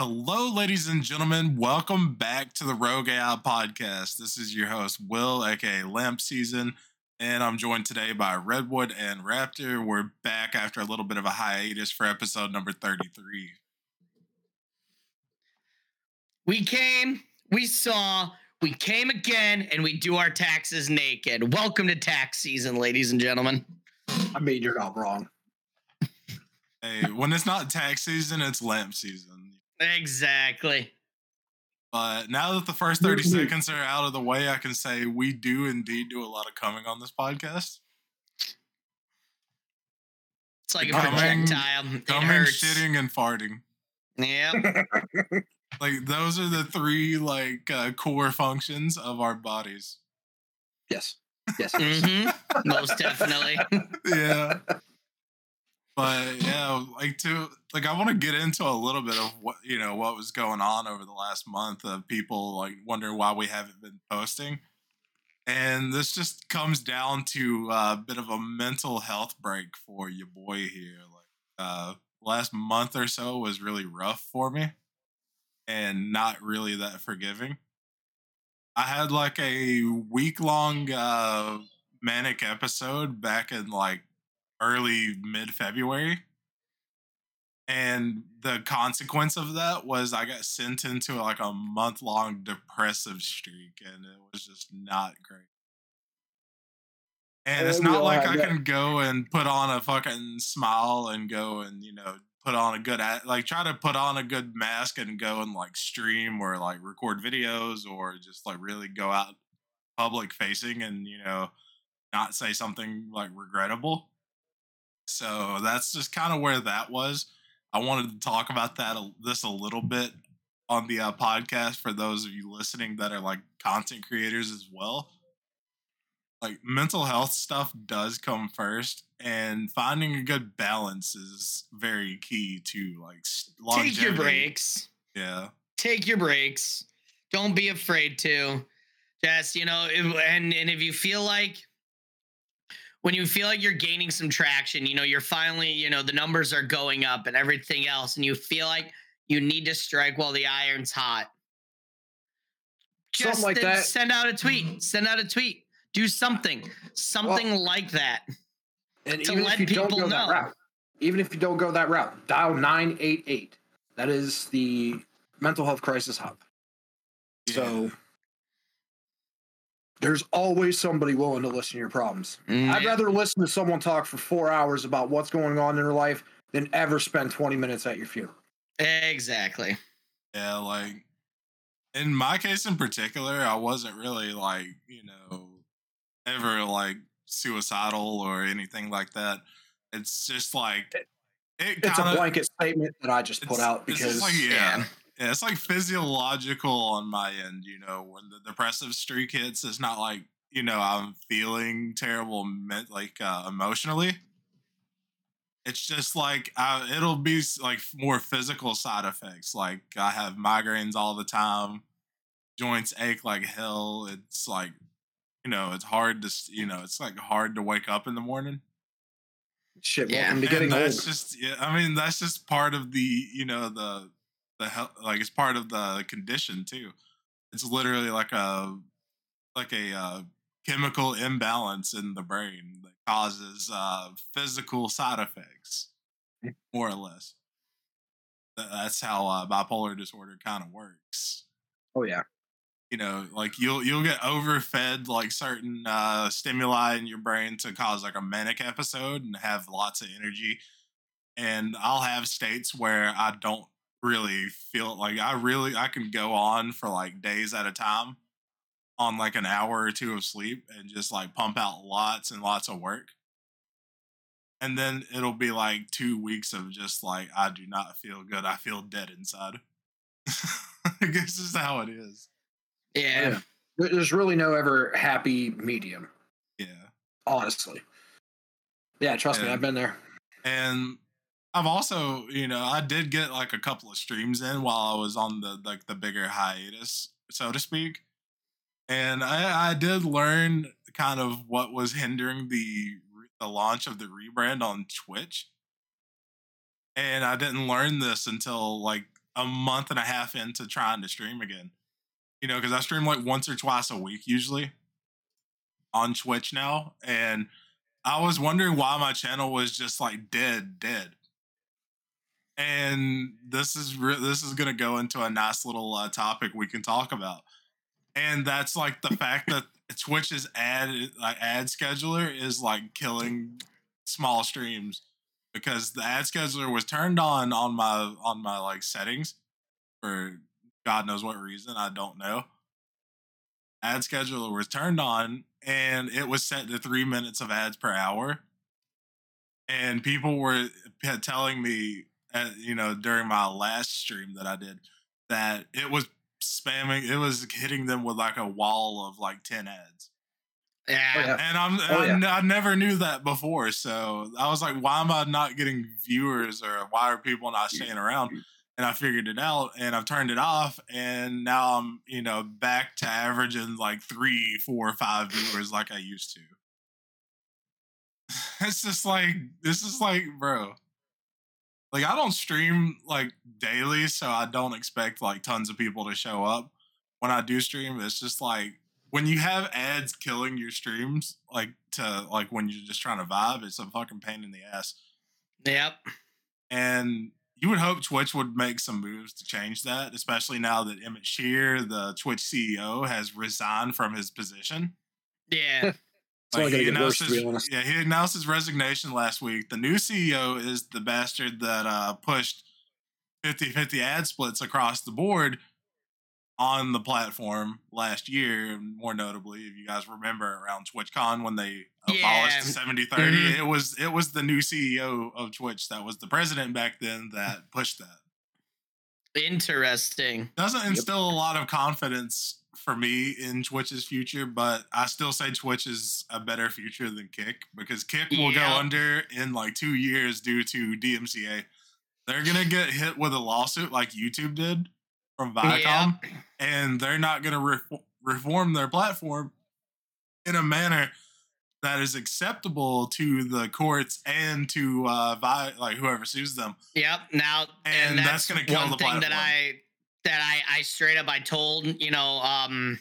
Hello, ladies and gentlemen. Welcome back to the Rogue AI podcast. This is your host, Will, aka Lamp Season, and I'm joined today by Redwood and Raptor. We're back after a little bit of a hiatus for episode number 33. We came, we saw, we came again, and we do our taxes naked. Welcome to tax season, ladies and gentlemen. I mean, you're not wrong. Hey, when it's not tax season, it's lamp season. Exactly. But now that the first 30 seconds are out of the way, I can say we do indeed do a lot of coming on this podcast. It's like a Coming- projectile. It Coming, hurts. shitting, and farting. Yeah. Like those are the three like uh, core functions of our bodies. Yes. Yes. mm-hmm. Most definitely. yeah. But yeah, like to like I want to get into a little bit of what you know what was going on over the last month of people like wondering why we haven't been posting. And this just comes down to uh, a bit of a mental health break for your boy here. Like uh last month or so was really rough for me and not really that forgiving. I had like a week long uh manic episode back in like early mid February. And the consequence of that was I got sent into like a month long depressive streak, and it was just not great. And it's not like I that. can go and put on a fucking smile and go and, you know, put on a good, at- like try to put on a good mask and go and like stream or like record videos or just like really go out public facing and, you know, not say something like regrettable. So that's just kind of where that was. I wanted to talk about that this a little bit on the uh, podcast for those of you listening that are like content creators as well. Like mental health stuff does come first, and finding a good balance is very key to like longevity. Take your breaks. Yeah, Take your breaks. Don't be afraid to. Just, you know, if, and and if you feel like when you feel like you're gaining some traction, you know, you're finally, you know, the numbers are going up and everything else, and you feel like you need to strike while the iron's hot. Something like that. Send out a tweet. Mm-hmm. Send out a tweet. Do something. Something like that. And To even let if you don't people go that route, even if you don't go that route, dial 988. That is the mental health crisis hub. So there's always somebody willing to listen to your problems. Mm. I'd rather listen to someone talk for four hours about what's going on in their life than ever spend 20 minutes at your funeral. Exactly. Yeah, like in my case in particular, I wasn't really like, you know, ever like suicidal or anything like that. It's just like it It's kind a blanket statement that I just put out because like, yeah, yeah. Yeah, it's like physiological on my end. You know, when the depressive streak hits, it's not like you know I'm feeling terrible, men- like uh, emotionally. It's just like I, it'll be like more physical side effects. Like I have migraines all the time, joints ache like hell. It's like you know, it's hard to you know, it's like hard to wake up in the morning. shit, Yeah. welcome to And getting old. that's just yeah i mean that's just part of the you know the the health like it's part of the condition too. It's literally like a like a uh, chemical imbalance in the brain that causes uh physical side effects more or less. That's how uh, bipolar disorder kind of works. Oh yeah. you know like you'll you'll get overfed like certain uh stimuli in your brain to cause like a manic episode and have lots of energy. And i'll have states where i don't really feel like i really i can go on for like days at a time on like an hour or two of sleep and just like pump out lots and lots of work and then it'll be like two weeks of just like i do not feel good i feel dead inside i guess this is how it is Yeah. Yeah. There's really no ever happy medium, yeah honestly. Yeah, trust me, I've been there. and I've also, you know, I did get like a couple of streams in while I was on the like the bigger hiatus, so to speak. And I, I did learn kind of what was hindering the the launch of the rebrand on Twitch. And I didn't learn this until like a month and a half into trying to stream again. You know, because I stream like once or twice a week usually on Twitch now, and I was wondering why my channel was just like dead, dead. And this is re- this is gonna go into a nice little uh, topic we can talk about, and that's like the fact that Twitch's ad like ad scheduler is like killing small streams because the ad scheduler was turned on on my on my like settings for God knows what reason I don't know. Ad scheduler was turned on and it was set to three minutes of ads per hour. And people were telling me, uh, you know, during my last stream that I did, that it was spamming, it was hitting them with like a wall of like 10 ads. Yeah. Oh, yeah. And I'm, Oh, I, yeah. I never knew that before. So I was like, why am I not getting viewers or why are people not staying around? And I figured it out and I've turned it off. And now I'm, you know, back to averaging like three, four, five viewers like I used to. It's just like, this is like, bro. Like I don't stream like daily, so I don't expect like tons of people to show up. When I do stream, it's just like when you have ads killing your streams, like to like when you're just trying to vibe, it's a fucking pain in the ass. Yep. And you would hope Twitch would make some moves to change that, especially now that Emmett Shear, the Twitch CEO, has resigned from his position. Yeah. It's he get worse, announced to be his- Yeah, he announced his resignation last week. The new CEO is the bastard that uh, pushed 50-50 ad splits across the board on the platform last year. More notably, if you guys remember around TwitchCon when they abolished the 70-30, Mhm. it was it was the new CEO of Twitch that was the president back then that pushed that. Interesting. Doesn't Yep. instill a lot of confidence for me in Twitch's future, but I still say Twitch is a better future than Kick because Kick will go under in like two years due to DMCA. They're gonna get hit with a lawsuit like YouTube did from Viacom, and they're not gonna re- reform their platform in a manner that is acceptable to the courts and to uh, Vi- like whoever sues them. Yep. Now, And and, that's that's, gonna kill the thing that platform. I that I I straight up I told you know um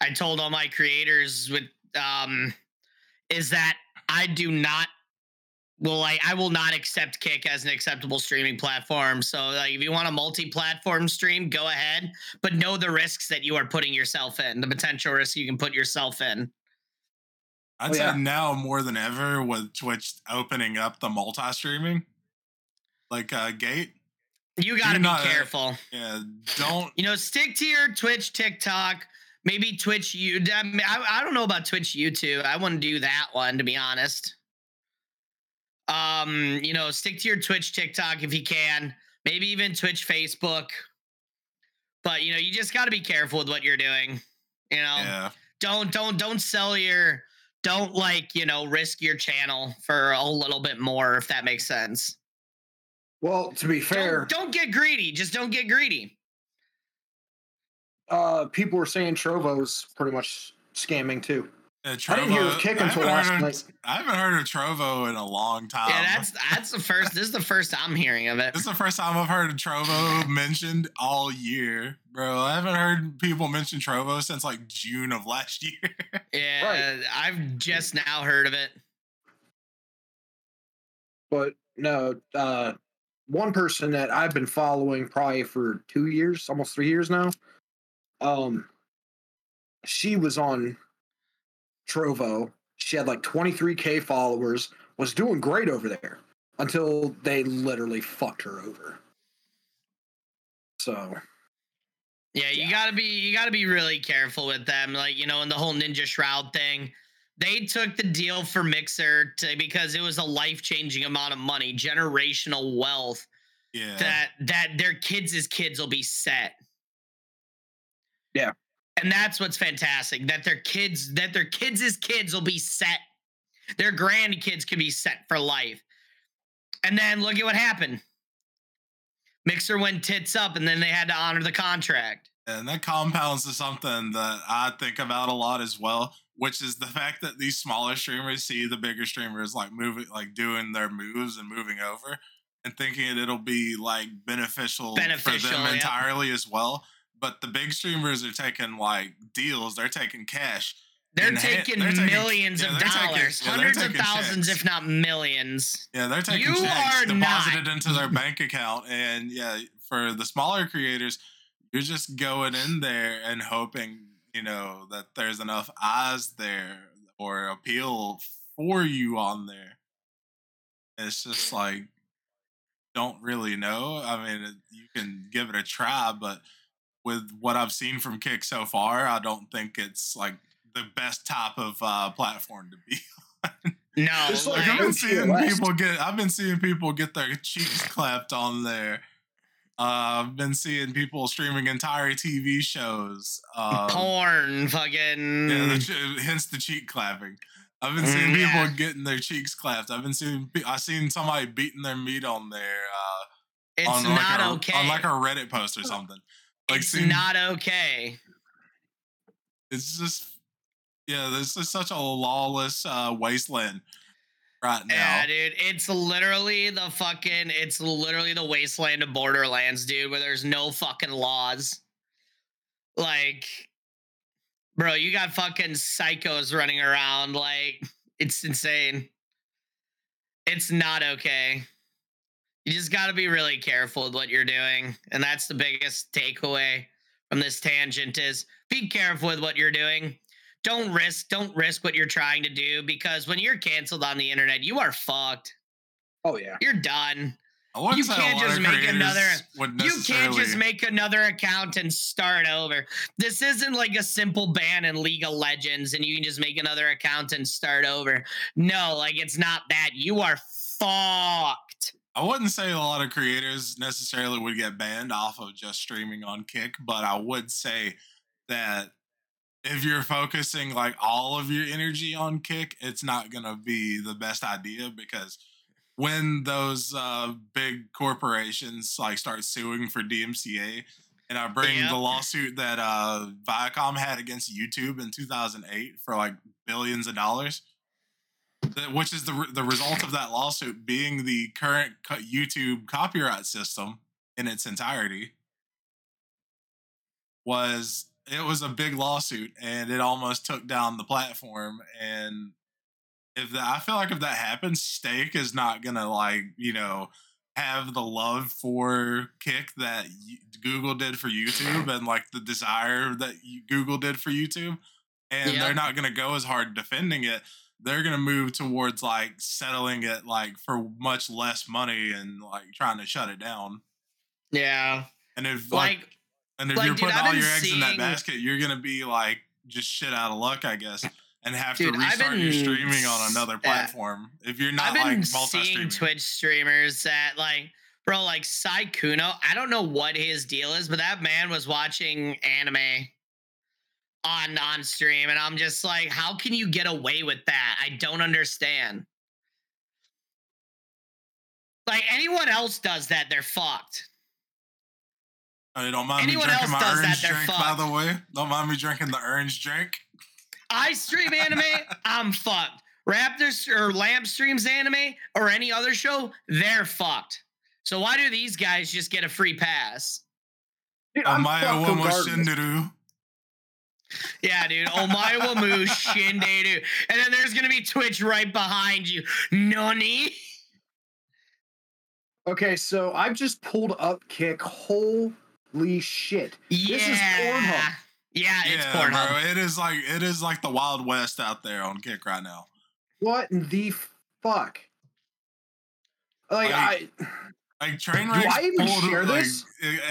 I told all my creators with um is that I do not will I I will not accept Kick as an acceptable streaming platform. So like if you want a multi-platform stream, go ahead, but know the risks that you are putting yourself in, the potential risks you can put yourself in. I'd Oh, say now more than ever with Twitch opening up the multi streaming, like uh, Gate. You got to be not, uh, careful. Yeah, don't. you know, stick to your Twitch, TikTok, maybe Twitch. You, I, mean, I, I don't know about Twitch, YouTube. I wouldn't do that one to be honest. Um, you know, stick to your Twitch, TikTok if you can. Maybe even Twitch, Facebook. But you know, you just got to be careful with what you're doing. You know, Yeah, don't don't don't sell your don't like you know risk your channel for a little bit more if that makes sense. Well, to be fair, Don't, don't get greedy. Just don't get greedy. uh, people were saying Trovo's pretty much scamming too. yeah I didn't hear Trovo- of Kick until haven't last heard of- night. I haven't heard of Trovo in a long time. yeah, that's that's the first. This is the first I'm hearing of it. This is the first time I've heard of Trovo mentioned all year, bro. I haven't heard people mention Trovo since like June of last year. Yeah, I've just now heard of it. But no, uh, one person that I've been following probably for two years, almost three years now. Um, she was on Trovo. She had like 23k followers. Was doing great over there until they literally fucked her over. So Yeah, you Yeah. gotta be you gotta be really careful with them. Like you know, in the whole Ninja Shroud thing, they took the deal for Mixer to, because it was a life changing amount of money, generational wealth. yeah, That that their kids' kids will be set. Yeah. and that's what's fantastic. That their kids that their kids' kids will be set. Their grandkids can be set for life. And then look at what happened. Mixer went tits up, and then they had to honor the contract. And that compounds to something that I think about a lot as well, which is the fact that these smaller streamers see the bigger streamers like moving, like doing their moves and moving over. and thinking it'll be like beneficial, for them yeah. entirely as well. But the big streamers are taking like deals; they're taking cash. They're taking they're taking- millions yeah, of they're taking- dollars, yeah, hundreds of thousands, checks. if not millions. Yeah, they're taking You checks deposited not- into their bank account, and yeah, for the smaller creators, you're just going in there and hoping, you know, that there's enough eyes there or appeal for you on there. It's just like don't really know. I mean, you can give it a try, but with what I've seen from Kick so far, I don't think it's like the best type of uh, platform to be on. No, like, I've been seeing people get. I've been seeing people get their cheeks clapped on there. Uh, I've been seeing people streaming entire TV shows. Um, porn, fucking. yeah, the, hence the cheek clapping. I've been seeing Mm, people getting their cheeks clapped. I've been seeing. I seen somebody beating their meat on there. Uh, it's on not a, okay. On like a Reddit post or something. Like it's not okay. It's just. Yeah, this is such a lawless uh, wasteland right now. Yeah, dude. It's literally the fucking it's literally the wasteland of Borderlands, dude, where there's no fucking laws. Like bro, you got fucking psychos running around like it's insane. It's not okay. You just got to be really careful with what you're doing, and that's the biggest takeaway from this tangent is be careful with what you're doing don't risk don't risk what you're trying to do because when you're canceled on the internet you are fucked. Oh yeah. you're done. You can't just make another- you can't just make another account and start over. This isn't like a simple ban in league of legends and you can just make another account and start over. No like it's not that. You are fucked. I wouldn't say a lot of creators necessarily would get banned off of just streaming on Kick, but I would say that if you're focusing like all of your energy on Kick, it's not gonna be the best idea because when those uh, big corporations like start suing for DMCA, and I bring Yeah. the lawsuit that uh, Viacom had against YouTube in 2008 for like billions of dollars, that, which is the the result of that lawsuit being the current YouTube copyright system in its entirety was it was a big lawsuit and it almost took down the platform and if that I feel like if that happens Stake is not going to like, you know, have the love for Kick that Google did for YouTube and like the desire that Google did for YouTube and they're not going to go as hard defending it they're gonna move towards like settling it like for much less money and like trying to shut it down. yeah And if like, like and if like, you're dude, putting I've all your eggs in that basket, you're gonna be like just shit out of luck, I guess, and have Dude, to restart your streaming on another yeah. platform if you're not I've been like seeing multi-streaming. Twitch streamers that like, bro, like Sai Kuno. I don't know what his deal is, but that man was watching anime on on stream, and I'm just like, how can you get away with that? I don't understand. Like anyone else does that, they're fucked. Hey, don't mind anyone me else drinking my does that, orange they're drink, by the way. Don't mind me drinking the orange drink. I stream anime, I'm fucked. Raptors or Lamp streams anime or any other show, they're fucked. So why do these guys just get a free pass? Dude, I'm Amaya fucked Womo. Shinderu. Yeah, dude. Omae wa mu shinderu. And then there's gonna be Twitch right behind you. Nani? Okay, so I've just pulled up Kick. Holy shit! Yeah. This is Pornhub. Yeah, it's yeah, Pornhub. bro. It is like it is like the Wild West out there on Kick right now. What in the fuck? Like, I, Like train Do wrecks I even pulled, share like, this?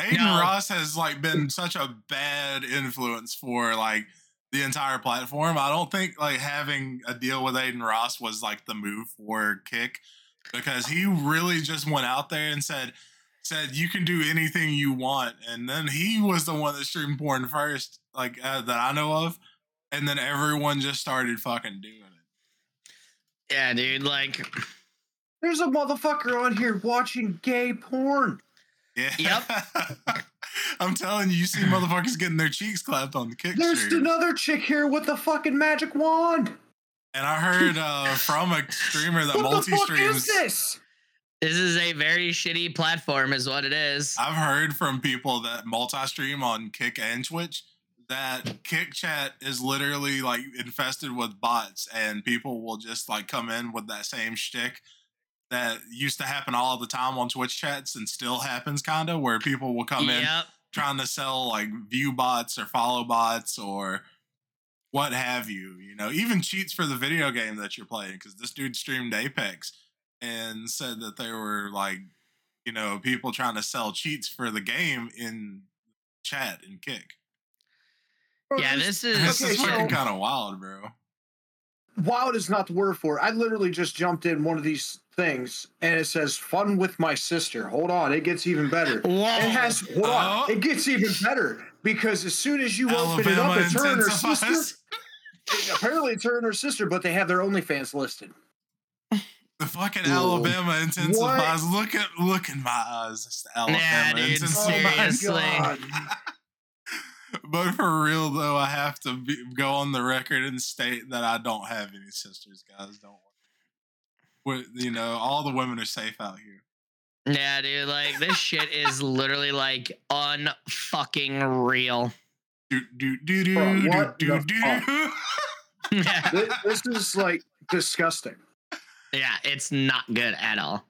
Adin No. Ross has like been such a bad influence for like the entire platform. I don't think like having a deal with Adin Ross was like the move for Kick because he really just went out there and said said you can do anything you want, and then he was the one that streamed porn first, like uh, that I know of, and then everyone just started fucking doing it. yeah, dude. Like, there's a motherfucker on here watching gay porn. Yeah. Yep. I'm telling you, you see motherfuckers getting their cheeks clapped on the kick There's stream. another chick here with the fucking magic wand. and I heard uh, from a streamer that what the multi fuck is streams this? Is a very shitty platform, is what it is. I've heard from people that multi-stream on Kick and Twitch that Kick Chat is literally like infested with bots, and people will just like come in with that same shtick that used to happen all the time on Twitch chats and still happens, kind of, where people will come in trying to sell like view bots or follow bots or what have you. You know, even cheats for the video game that you're playing. Because this dude streamed Apex and said that there were like, you know, people trying to sell cheats for the game in chat and kick. Bro, Yeah, this- this is This Okay, is so- kind of wild, bro. wild is not the word for it. I literally just jumped in one of these things and it says fun with my sister. Hold on, it gets even better. Whoa. It has hold on, Oh. it gets even better because as soon as you open it up, it's her and her sister. Apparently, it's her and her sister, but they have their OnlyFans listed. The fucking Whoa. Alabama intensifies. Look at look in my eyes. It's the Alabama Yeah, dude, intensifies. seriously. Oh God. But for real though, I have to be, go on the record and state that I don't have any sisters, guys. Don't worry. What- You know, all the women are safe out here. Yeah, dude, like this shit is literally like unfucking real. Do do do do Bro, do do do. This, this is like disgusting. It's not good at all.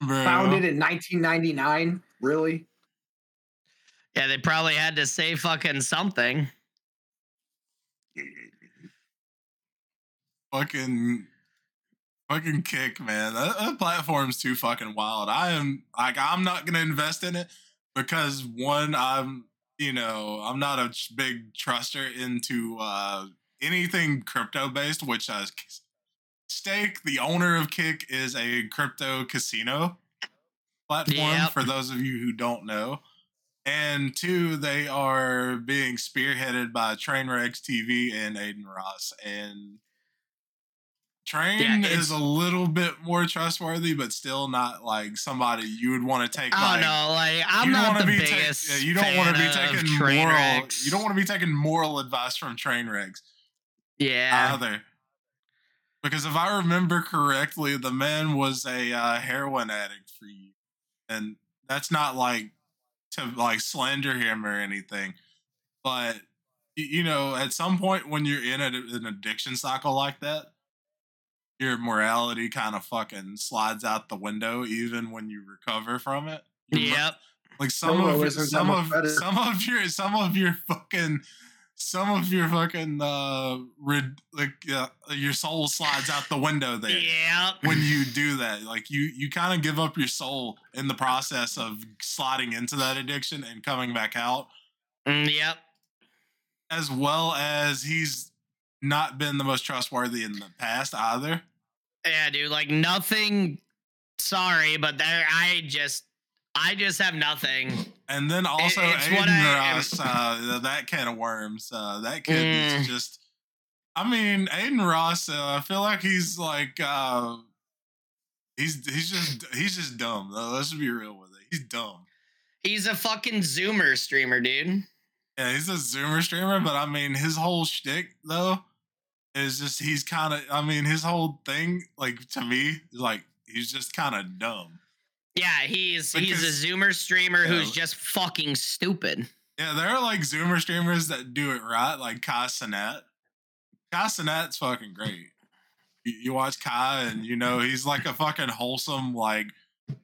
Bro. Founded in 1999. Really? Yeah, they probably had to say fucking something. fucking fucking kick, man. That, that platform's too fucking wild. I am like I'm not gonna invest in it because one, I'm you know I'm not a big truster into uh anything crypto based, which I stake. The owner of Kick is a crypto casino platform. Yep. For those of you who don't know. And two, they are being spearheaded by Trainwrecks TV and Adin Ross. And Train Yeah, is a little bit more trustworthy, but still not like somebody you would want to take. Oh like, no, like I'm don't wanna the ta- biggest. yeah, you don't want to be taking moral. You don't want to be taking moral advice from Trainwrecks Yeah, either. Because if I remember correctly, the man was a uh, heroin addict for you, and that's not like to like slander him or anything, but you know, at some point when you're in a, an addiction cycle like that, your morality kind of fucking slides out the window, even when you recover from it. Your mo- yep. like some Solo of your- some of better. some of your some of your fucking some of your fucking uh rid, like uh, your soul slides out the window there yeah. when you do that like you you kind of give up your soul in the process of sliding into that addiction and coming back out Mm, Yep. as well as he's not been the most trustworthy in the past either Yeah, dude. Like nothing. Sorry, but there. I just. I just have nothing. And then also it's Adin what I- Ross, uh, that can of worms. Uh, that kid Mm. is just. I mean, Adin Ross. Uh, I feel like he's like. Uh, he's he's just he's just dumb. though. Let's be real with it. He's dumb. He's a fucking Zoomer streamer, dude. Yeah, he's a Zoomer streamer, but I mean, his whole shtick though is just he's kind of. I mean, his whole thing, like to me, is like he's just kind of dumb. Yeah, he's Because- he's a Zoomer streamer Yeah. who's just fucking stupid. Yeah, there are like Zoomer streamers that do it right, like Kai Cenat. Kai Cenat's fucking great. You, you watch Kai, and you know he's like a fucking wholesome, like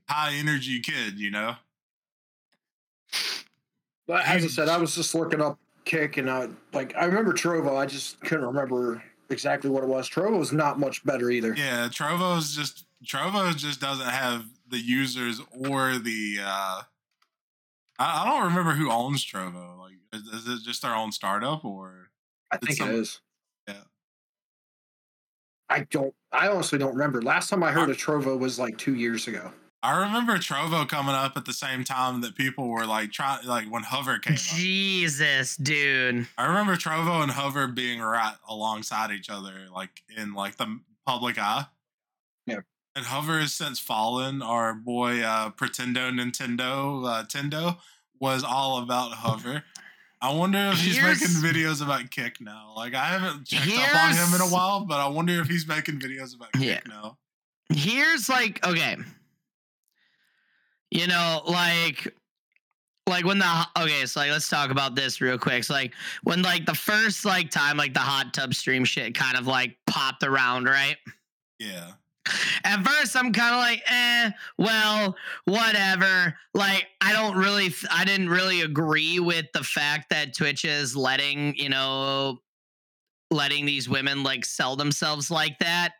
high energy kid. You know, But as I said, I was just looking up kick and I like I remember Trovo. I just couldn't remember exactly what it was. Trovo was not much better either. yeah. Trovo's just Trovo just doesn't have the users or the. uh I, I don't remember who owns Trovo. Like, is, is it just their own startup or? I think some- it is. Yeah. I don't. I honestly don't remember. Last time I heard of Trovo was like two years ago. I remember Trovo coming up at the same time that people were like trying, like when Hover came up. Jesus, dude. I remember Trovo and Hover being right alongside each other, like in like the public eye. And Hover has since fallen. Our boy uh, Pretendo Nintendo uh, Tendo was all about Hover. I wonder if he's Here's- making videos about Kick now. Like I haven't checked up on him in a while, but I wonder if he's making videos about Kick Yeah. now. Here's like okay. you know, like like when the okay, so like let's talk about this real quick. So like when like the first like time like the hot tub stream shit kind of like popped around, right? Yeah. At first, I'm kind of like, eh, well, whatever. Like, I don't really, I didn't really agree with the fact that Twitch is letting, you know, letting these women like sell themselves like that.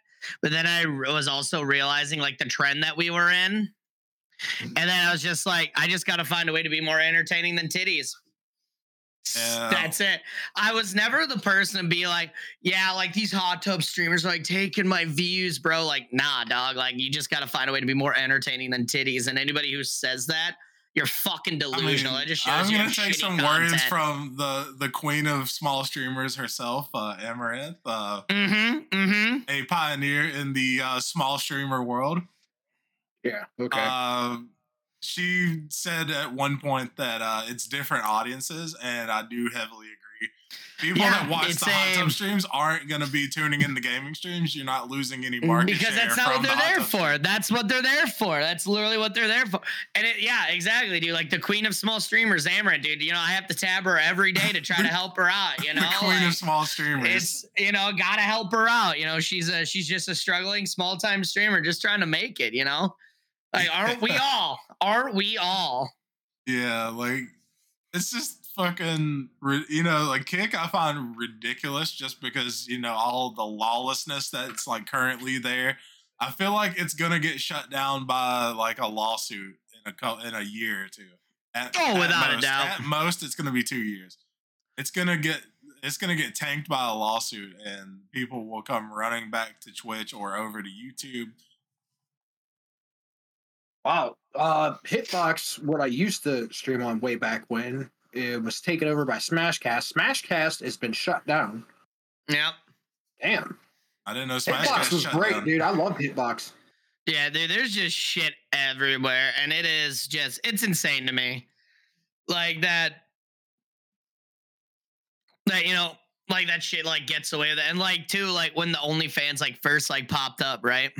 But then I was also realizing like the trend that we were in. And then I was just like, I just got to find a way to be more entertaining than titties. Yeah. That's it. I was never the person to be like, yeah, like these hot tub streamers are like taking my views, bro. Like, nah, dog. Like, you just got to find a way to be more entertaining than titties. And anybody who says that, you're fucking delusional. I it just shows I'm gonna take some content. words from the the queen of small streamers herself, uh, Amouranth, uh, Mm-hmm. Mm-hmm. a pioneer in the uh, small streamer world. Yeah. Okay. Uh, she said at one point that uh, it's different audiences, and I do heavily agree. People Yeah, that watch the hot tub streams aren't going to be tuning in the gaming streams. You're not losing any market Because share that's not what they're the there for. That's what they're there for. That's literally what they're there for. And it, yeah, exactly, dude. Like the queen of small streamers, Amouranth, dude. You know, I have to tab her every day to try to help her out. You know, the queen Like, of small streamers. it's you know gotta help her out you know she's a she's just a struggling small time streamer just trying to make it you know like aren't we all aren't we all Yeah, like it's just fucking, you know, like kick. I find ridiculous just because you know all the lawlessness that's like currently there. I feel like it's gonna get shut down by like a lawsuit in a in a year or two. At, Oh, without a doubt. At most, it's gonna be two years. It's gonna get it's gonna get tanked by a lawsuit, and people will come running back to Twitch or over to YouTube. Wow. Uh, Hitbox, what I used to stream on way back when, it was taken over by Smashcast. Smashcast has been shut down. yep Damn. I didn't know Smash Hitbox was shut great, down. dude. I love Hitbox. yeah dude, there's just shit everywhere and it is just it's insane to me like that that you know like that shit like gets away with it and like too like when the OnlyFans like first like popped up right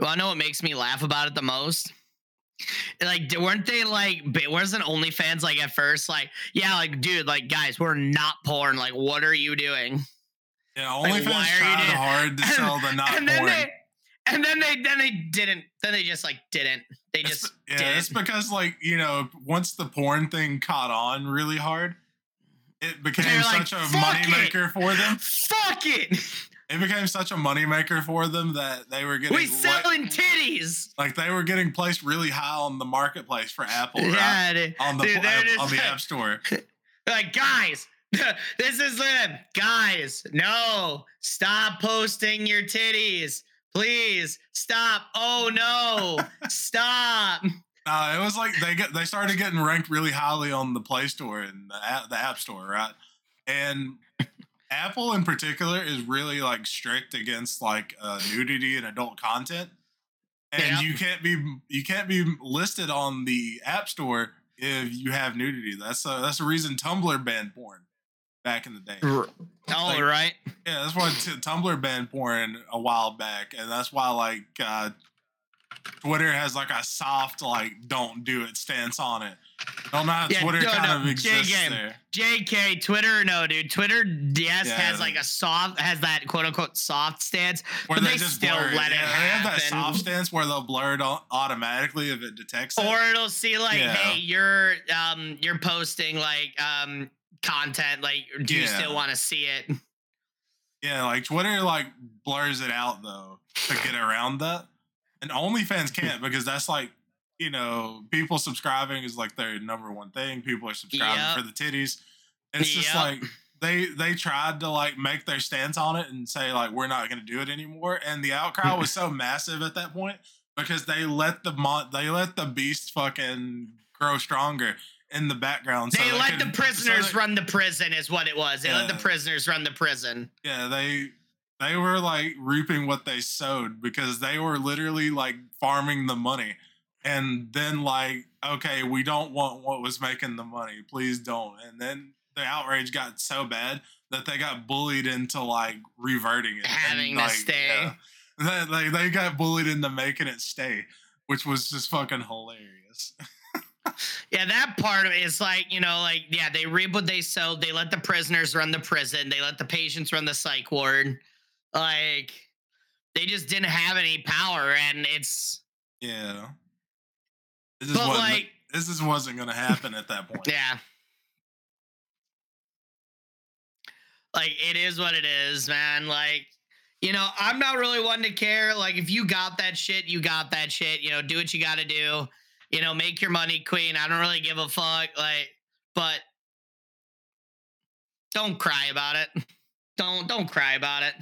well I know what makes me laugh about it the most like weren't they like wasn't OnlyFans like at first like yeah like dude like guys we're not porn like what are you doing Yeah, Like, OnlyFans you tried hard to and- sell the not and then porn. they and then they then they didn't then they just like didn't they just be- yeah, didn't. it's because like you know, once the porn thing caught on really hard, it became They're like, such a moneymaker for them. fuck it It became such a moneymaker for them that they were getting we selling titties like they were getting placed really high on the marketplace for Apple, right? yeah dude. On the Dude, app- on the like- App Store. like guys this is them guys no stop posting your titties please stop oh no stop Uh, it was like they get they started getting ranked really highly on the Play Store and the app, the App Store, right? And Apple in particular is really like strict against like uh, nudity and adult content, and Yep. you can't be you can't be listed on the App Store if you have nudity. That's a, that's the reason Tumblr banned porn back in the day. oh Like- right Yeah, that's why t- Tumblr banned porn a while back, and that's why like uh, Twitter has like a soft like "don't do it" stance on it. Know how Yeah, Twitter no, kind no, of exists JK. there. JK, Twitter, no, dude. Twitter, yes, Yeah, has like a soft, has that quote unquote soft stance, Where but they, just still blur it. let yeah, it they have that soft stance where they'll blur it automatically if it detects it. or it'll see like, hey, you're um you're posting like um content, like do you still want to see it? yeah, like Twitter like blurs it out though to get around that, and OnlyFans can't because that's like you know people subscribing is like their number one thing. People are subscribing Yep. for the titties. It's just like they they tried to like make their stance on it and say like we're not going to do it anymore and the outcry was so massive at that point because they let the mon- they let the beast fucking grow stronger in the background so they let the so prisoners they- run the prison, is what it was. They let the prisoners run the prison. yeah they they were like reaping what they sowed because they were literally like farming the money and then like okay we don't want what was making the money please don't and then the outrage got so bad that they got bullied into like reverting it and, Having to like, stay. yeah. They, like they got bullied into making it stay which was just fucking hilarious. Yeah, that part of it is like, you know, like, yeah, they reap what they sowed. They let the prisoners run the prison. They let the patients run the psych ward. Like, they just didn't have any power. And it's, yeah. This just but wasn't, like, this just wasn't gonna happen at that point. yeah. Like, it is what it is, man. Like, you know, I'm not really one to care. Like, if you got that shit, you got that shit. You know, do what you got to do. You know, make your money, queen. I don't really give a fuck. Like, but don't cry about it. Don't don't cry about it.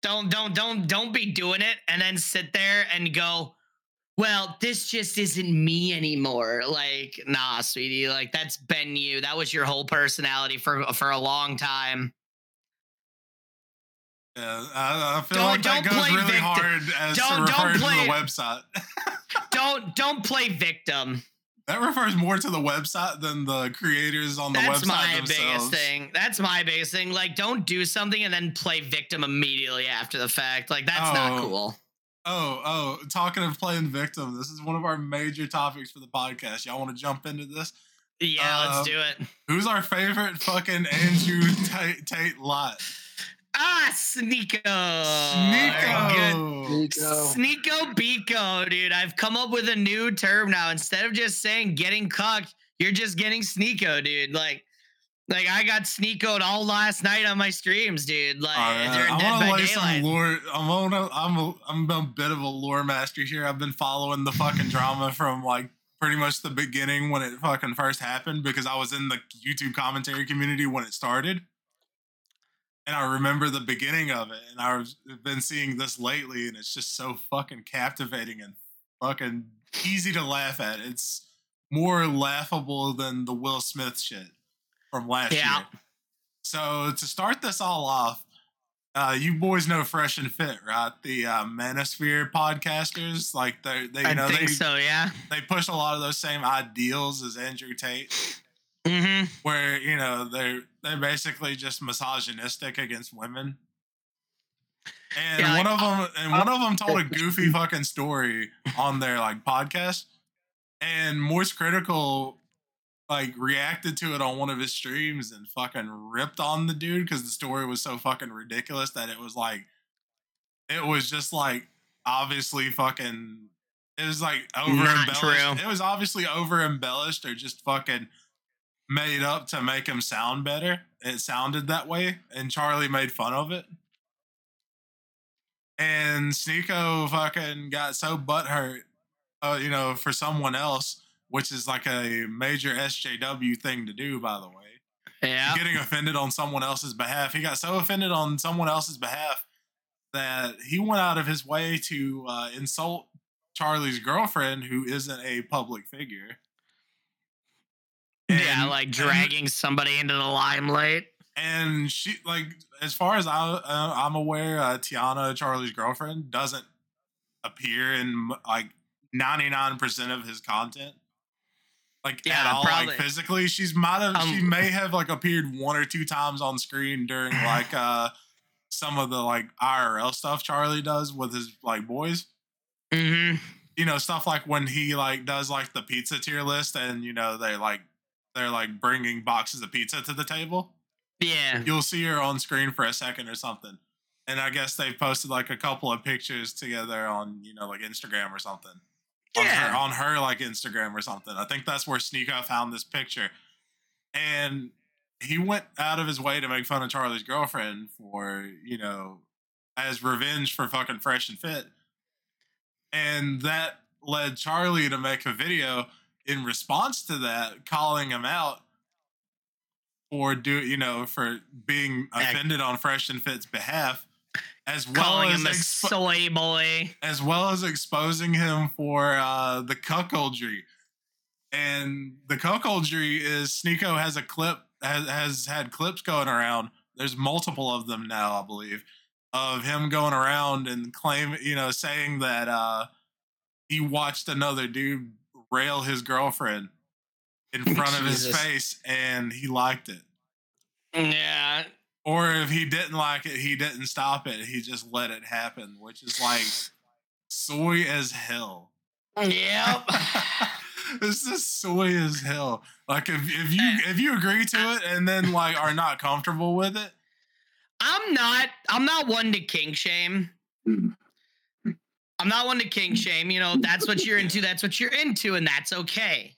Don't don't don't don't be doing it and then sit there and go, well, this just isn't me anymore. Like, nah, sweetie, like that's been you. That was your whole personality for for a long time. Yeah, I, I feel Don't- like that don't goes play really victim. hard as Don't- to don't refer to the website. Don't don't play victim. that refers more to the website than the creators on the That's website That's my themselves. biggest thing. That's my biggest thing. Like, don't do something and then play victim immediately after the fact. Like, that's not Oh. cool. Oh, oh, talking of playing victim, this is one of our major topics for the podcast. Y'all want to jump into this? Yeah, Um, let's do it. Who's our favorite fucking Andrew Tate, Tate lot? Ah, Sneako. Good. Sneako. Sneako Biko, dude. I've come up with a new term now. Instead of just saying getting cucked, you're just getting Sneako, dude. Like, like I got Sneakoed all last night on my streams, dude. Like Alright, during I Dead want to by lay some Daylight. lore. I'm on. I'm a, I'm a bit of a lore master here. I've been following the fucking drama from like pretty much the beginning when it fucking first happened because I was in the YouTube commentary community when it started. And I remember the beginning of it, and I've been seeing this lately, and it's just so fucking captivating and fucking easy to laugh at. It's more laughable than the Will Smith shit from last Yeah. year. So to start this all off, uh, you boys know Fresh and Fit, right? The uh, Manosphere podcasters, like they, they, you I know, think they so, yeah. they push a lot of those same ideals as Andrew Tate, Mm-hmm. where you know they're they're basically just misogynistic against women. And Yeah, one like, of them, and one of them told a goofy fucking story on their like podcast, and MoistCr1TiKaL like reacted to it on one of his streams and fucking ripped on the dude because the story was so fucking ridiculous that it was like, it was just like obviously fucking. It was like over embellished. It was obviously over embellished or just fucking made up to make him sound better. It sounded that way, and Charlie made fun of it. And Sneako fucking got so butthurt, uh, you know, for someone else, which is like a major SJW thing to do, by the way. Yeah. Getting offended on someone else's behalf. He got so offended on someone else's behalf that he went out of his way to uh, insult Charlie's girlfriend, who isn't a public figure. yeah, And- like and- dragging somebody into the limelight. and she like as far as I uh, I'm aware, uh, Tiana, Charlie's girlfriend, doesn't appear in like 99 percent of his content. Like at all, probably. like physically, she's might have she Um, may have like appeared one or two times on screen during like uh some of the like IRL stuff Charlie does with his like boys. Mm-hmm. You know, stuff like when he like does like the pizza tier list, and you know they like they're like bringing boxes of pizza to the table Yeah. you'll see her on screen for a second or something. And I guess they posted like a couple of pictures together on, you know, like Instagram or something. On her, on her like Instagram or something. I think that's where Sneako found this picture. And he went out of his way to make fun of Charlie's girlfriend for, you know, as revenge for fucking fresh and fit. And that led Charlie to make a video in response to that, calling him out for do you know for being offended on Fresh and Fit's behalf, as well Calling as him a soy boy. as well as exposing him for uh, the cuckoldry. And the cuckoldry is Sneako has a clip has has had clips going around. There's multiple of them now, I believe, of him going around and claim you know saying that uh, he watched another dude rail his girlfriend in front of his face and he liked it. Yeah. Or if he didn't like it, he didn't stop it. He just let it happen, which is like soy as hell. Yep. this is soy as hell. Like if if you if you agree to it and then like are not comfortable with it, I'm not. I'm not one to king shame. Mm. I'm not one to king shame. You know, that's what you're into. That's what you're into, and that's okay.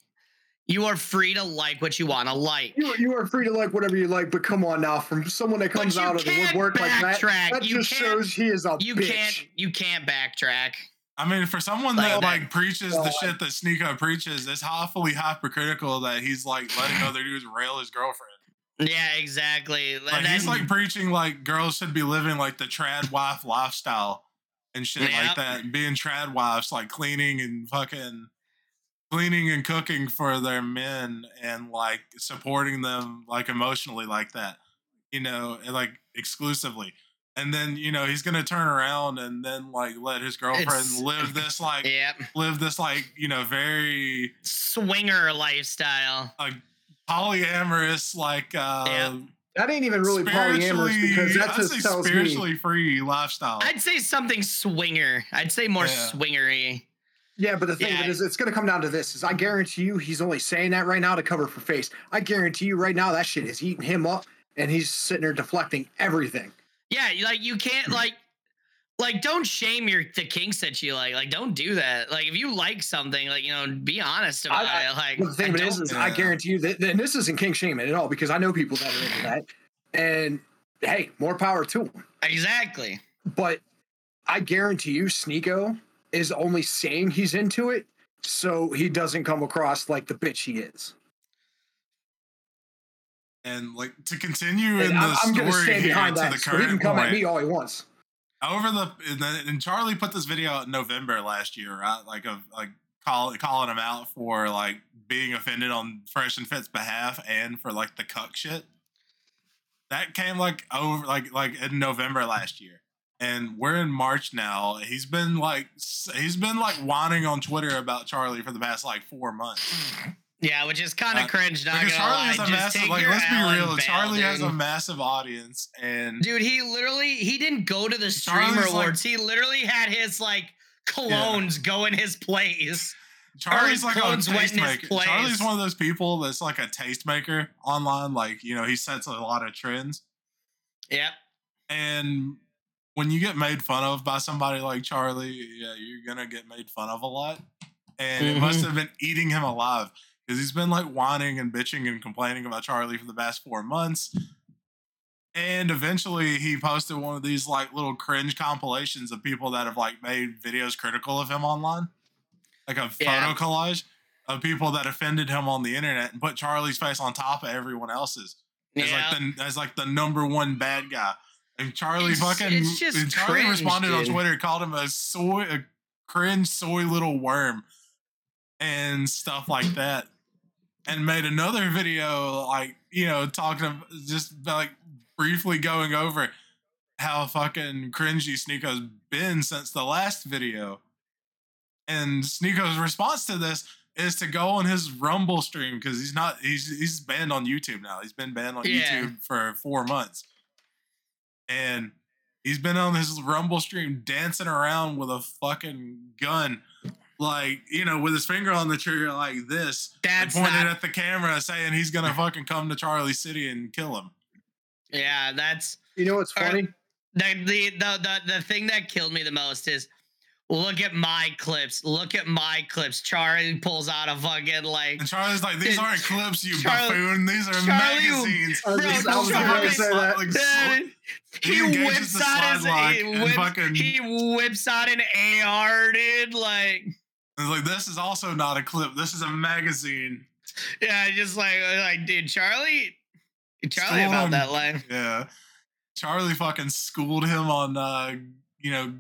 You are free to like what you want to like. You, you are free to like whatever you like, but come on now, from someone that comes out of the can't woodwork like that, that You just shows he is a You bitch. can't. You can't backtrack. I mean, for someone Like that that. like preaches Well, the like- shit that Sneako preaches, it's awfully hypocritical that he's like letting other dudes rail his girlfriend. Yeah, exactly. And Like he's like preaching like girls should be living like the trad wife lifestyle and shit Yep. like that, and being trad wives, like cleaning and fucking cleaning and cooking for their men and like supporting them like emotionally like that, you know, like exclusively. And then you know he's gonna turn around and then like let his girlfriend It's- live this like Yep. live this like you know very Swinger lifestyle. A polyamorous like uh Yep. That ain't even really polyamorous because that's I'd just say tells me spiritually free lifestyle. I'd say something swinger. I'd say more Yeah. swingery. Yeah, but the thing Yeah. is, going to come down to this: is I guarantee you, he's only saying that right now to cover for face. I guarantee you, right now, that shit is eating him up, and he's sitting there deflecting everything. Yeah, like you can't like like don't shame your the kinks that you like. Like don't do that. Like if you like something, like you know, be honest about I- it. Like But the thing I is, is I guarantee you that, and this isn't kink shaming at all because I know people that are into that, and hey, more power to them. exactly. But I guarantee you, Sneako is only saying he's into it so he doesn't come across like the bitch he is. and like to continue in And the I'm, I'm gonna story stand here behind to that. the So he can current come at me all he wants. Over the and Charlie put this video out in November last year, right? Like of like call, calling him out for like being offended on Fresh and Fit's behalf and for like the cuck shit. That came like over like like in November last year. And we're in March now. He's been like he's been like whining on Twitter about Charlie for the past like four months. Yeah, which is kind of Uh, cringe. Not Because Charlie lie. has a Just massive like let's be real. bail, Charlie has a massive audience and Dude, he literally he didn't go to the streamer Charlie's like- awards. he literally had his like colognes go in his place. Charlie's like a clones tastemaker. Charlie's one of those people that's like a tastemaker online. Like, you know, he sets a lot of trends. Yep. And when you get made fun of by somebody like Charlie, yeah, you're gonna get made fun of a lot. And it must Mhm. have been eating him alive. Because he's been like whining and bitching and complaining about Charlie for the past four months. And eventually he posted one of these like little cringe compilations of people that have like made videos critical of him online. Like a Yeah. photo collage of people that offended him on the internet and put Charlie's face on top of everyone else's as Yeah. like the as like the number one bad guy. And Charlie It's- fucking it's just and Charlie cringe, responded on. Twitter, called him a soy a cringe soy little worm and stuff like that. And made another video like, you know, talking of just like briefly going over how fucking cringy Sneako's been since the last video. And Sneako's response to this is to go on his Rumble stream because he's not he's he's banned on YouTube now. He's been banned on Yeah. YouTube for four months. And he's been on his Rumble stream dancing around with a fucking gun. Like, you know, with his finger on the trigger like this, and That's pointed not- at the camera saying he's gonna fucking come to Charlie City and kill him. Yeah, that's You know what's All right. funny? the, the the the the thing that killed me the most is look at my clips. Look at my clips. Charlie pulls out a fucking like And Charlie's like, these aren't clips, you Charlie- buffoon. These are Charlie- magazines. I was Bro, just- I was Charlie- say that. Like, Dude, He he whips out his he whips, fucking- he whips out an AR, dude. Like, It's like this is also not a clip. This is a magazine. yeah, just like like, dude, Charlie, Charlie about him. that line. Yeah. Charlie fucking schooled him on uh, you know,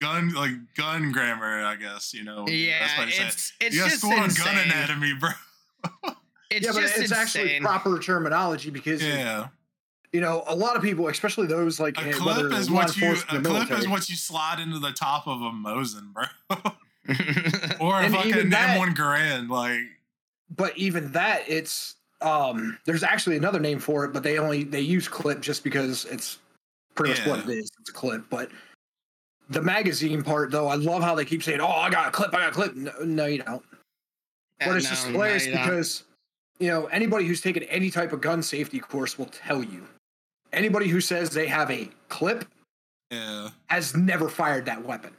gun like gun grammar, I guess, you know. Yeah, that's what he said. it's it's You got just schooled on gun anatomy, bro. It's yeah, but just it's actually proper terminology because Yeah. you know a lot of people, especially those like A eh, clip is what you a or clip is what you slide into the top of a Mosin, bro. or a And fucking even that- M1 Garand. Like but even that, it's um. There's actually another name for it, but they only they use clip just because it's pretty much what it is. It's a clip, but the magazine part though, I love how they keep saying, "Oh, I got a clip, I got a clip." No, no you don't. But it's just No, hilarious no, you don't. because you know anybody who's taken any type of gun safety course will tell you. Anybody who says they have a clip Yeah. has never fired that weapon.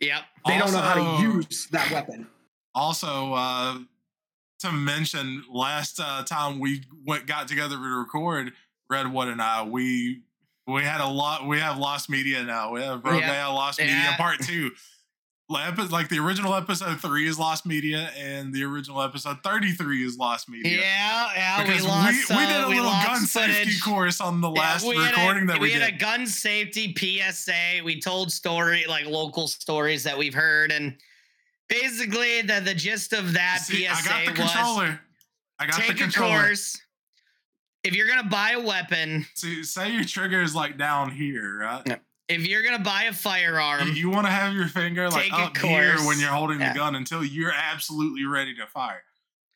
Yep. They don't know how to use that weapon. Also, uh, to mention, last uh, time we went got together to record, Redwood and I, we we had a lot. We have Lost Media now. We have Rogue Yeah. Lost Media Part Two. Like the original episode three is Lost Media, and the original episode thirty three is Lost Media. yeah, yeah, we Because lost. we, uh, did a we little gun safety course on the last we had a- recording that we, had did. We had a gun safety PSA. We told story like local stories that we've heard, and basically the the gist of that See, I PSA got the was controller. I got the take a controller. course. If you're gonna buy a weapon, See, say your trigger is like down here, right? Yeah. if you're gonna buy a firearm, you want to have your finger like up here when you're holding Yeah. the gun until you're absolutely ready to fire.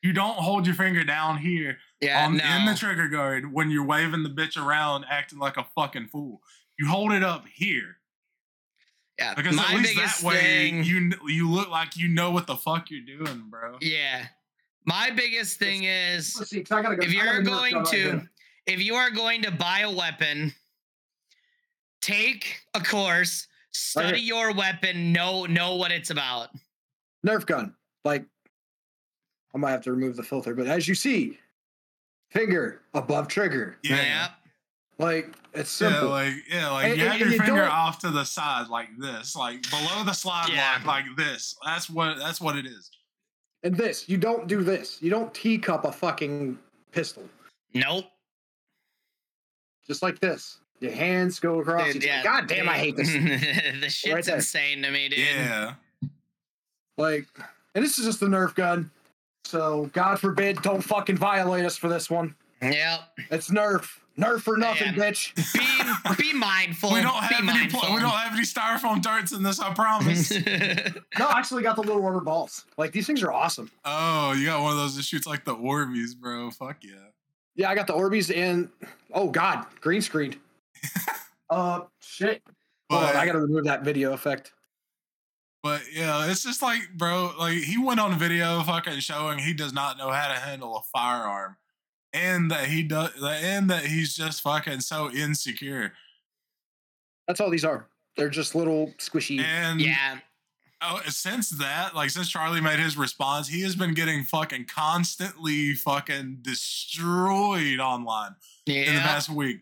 You don't hold your finger down here yeah, on, no, in the trigger guard when you're waving the bitch around acting like a fucking fool. You hold it up here yeah. because My at least that way thing, you you look like you know what the fuck you're doing, bro. yeah. My biggest thing is Let's see, 'cause I go- if you're nurse going gun right to if you are going to buy a weapon take a course study your weapon know know what it's about Nerf gun, like I might have to remove the filter, but as you see, finger above trigger, Yeah. like it's Yeah, simple. like yeah, like And- you and- have and your you finger don't- off to the side like this, like below the slide Yeah. lock, like this. That's what that's what it is. And this, you don't do this. You don't teacup a fucking pistol, nope just like this. Your hands go across. Dude, each yeah, God damn, I hate this. the shit's there. insane to me dude Yeah. like, and this is just the Nerf gun. So God forbid, don't fucking violate us for this one. yep It's Nerf, Nerf for nothing, Man. bitch. be be mindful We don't be have any mindful pl- we don't have any styrofoam darts in this, I promise. No, I actually got the little rubber balls. Like these things are awesome. oh, you got one of those that shoots like the Orbeez, bro. Fuck yeah. Yeah, I got the Orbeez and oh god, green screened. uh, shit. Hold on, I gotta remove that video effect. but yeah, it's just like, bro, like he went on video fucking showing he does not know how to handle a firearm. And that he does and that he's just fucking so insecure. That's all these are. They're just little squishy. And yeah Oh, since that, like since Charlie made his response, he has been getting fucking constantly fucking destroyed online yeah. in the past week.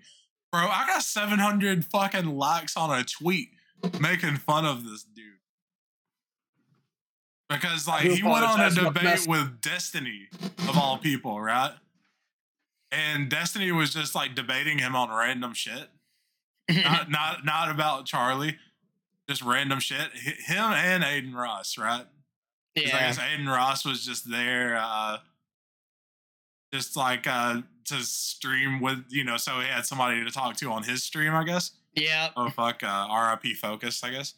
Bro, I got 700 fucking likes on a tweet making fun of this dude. Because like he went on a debate with Destiny of all people, right? And Destiny was just like debating him on random shit. Not not not about Charlie. Just random shit. H- Him and Adin Ross, right? Yeah. I guess Adin Ross was just there, uh, just like uh, to stream with, you know, so he had somebody to talk to on his stream, I guess. yeah Oh, fuck. Uh, RIP Focus, I guess.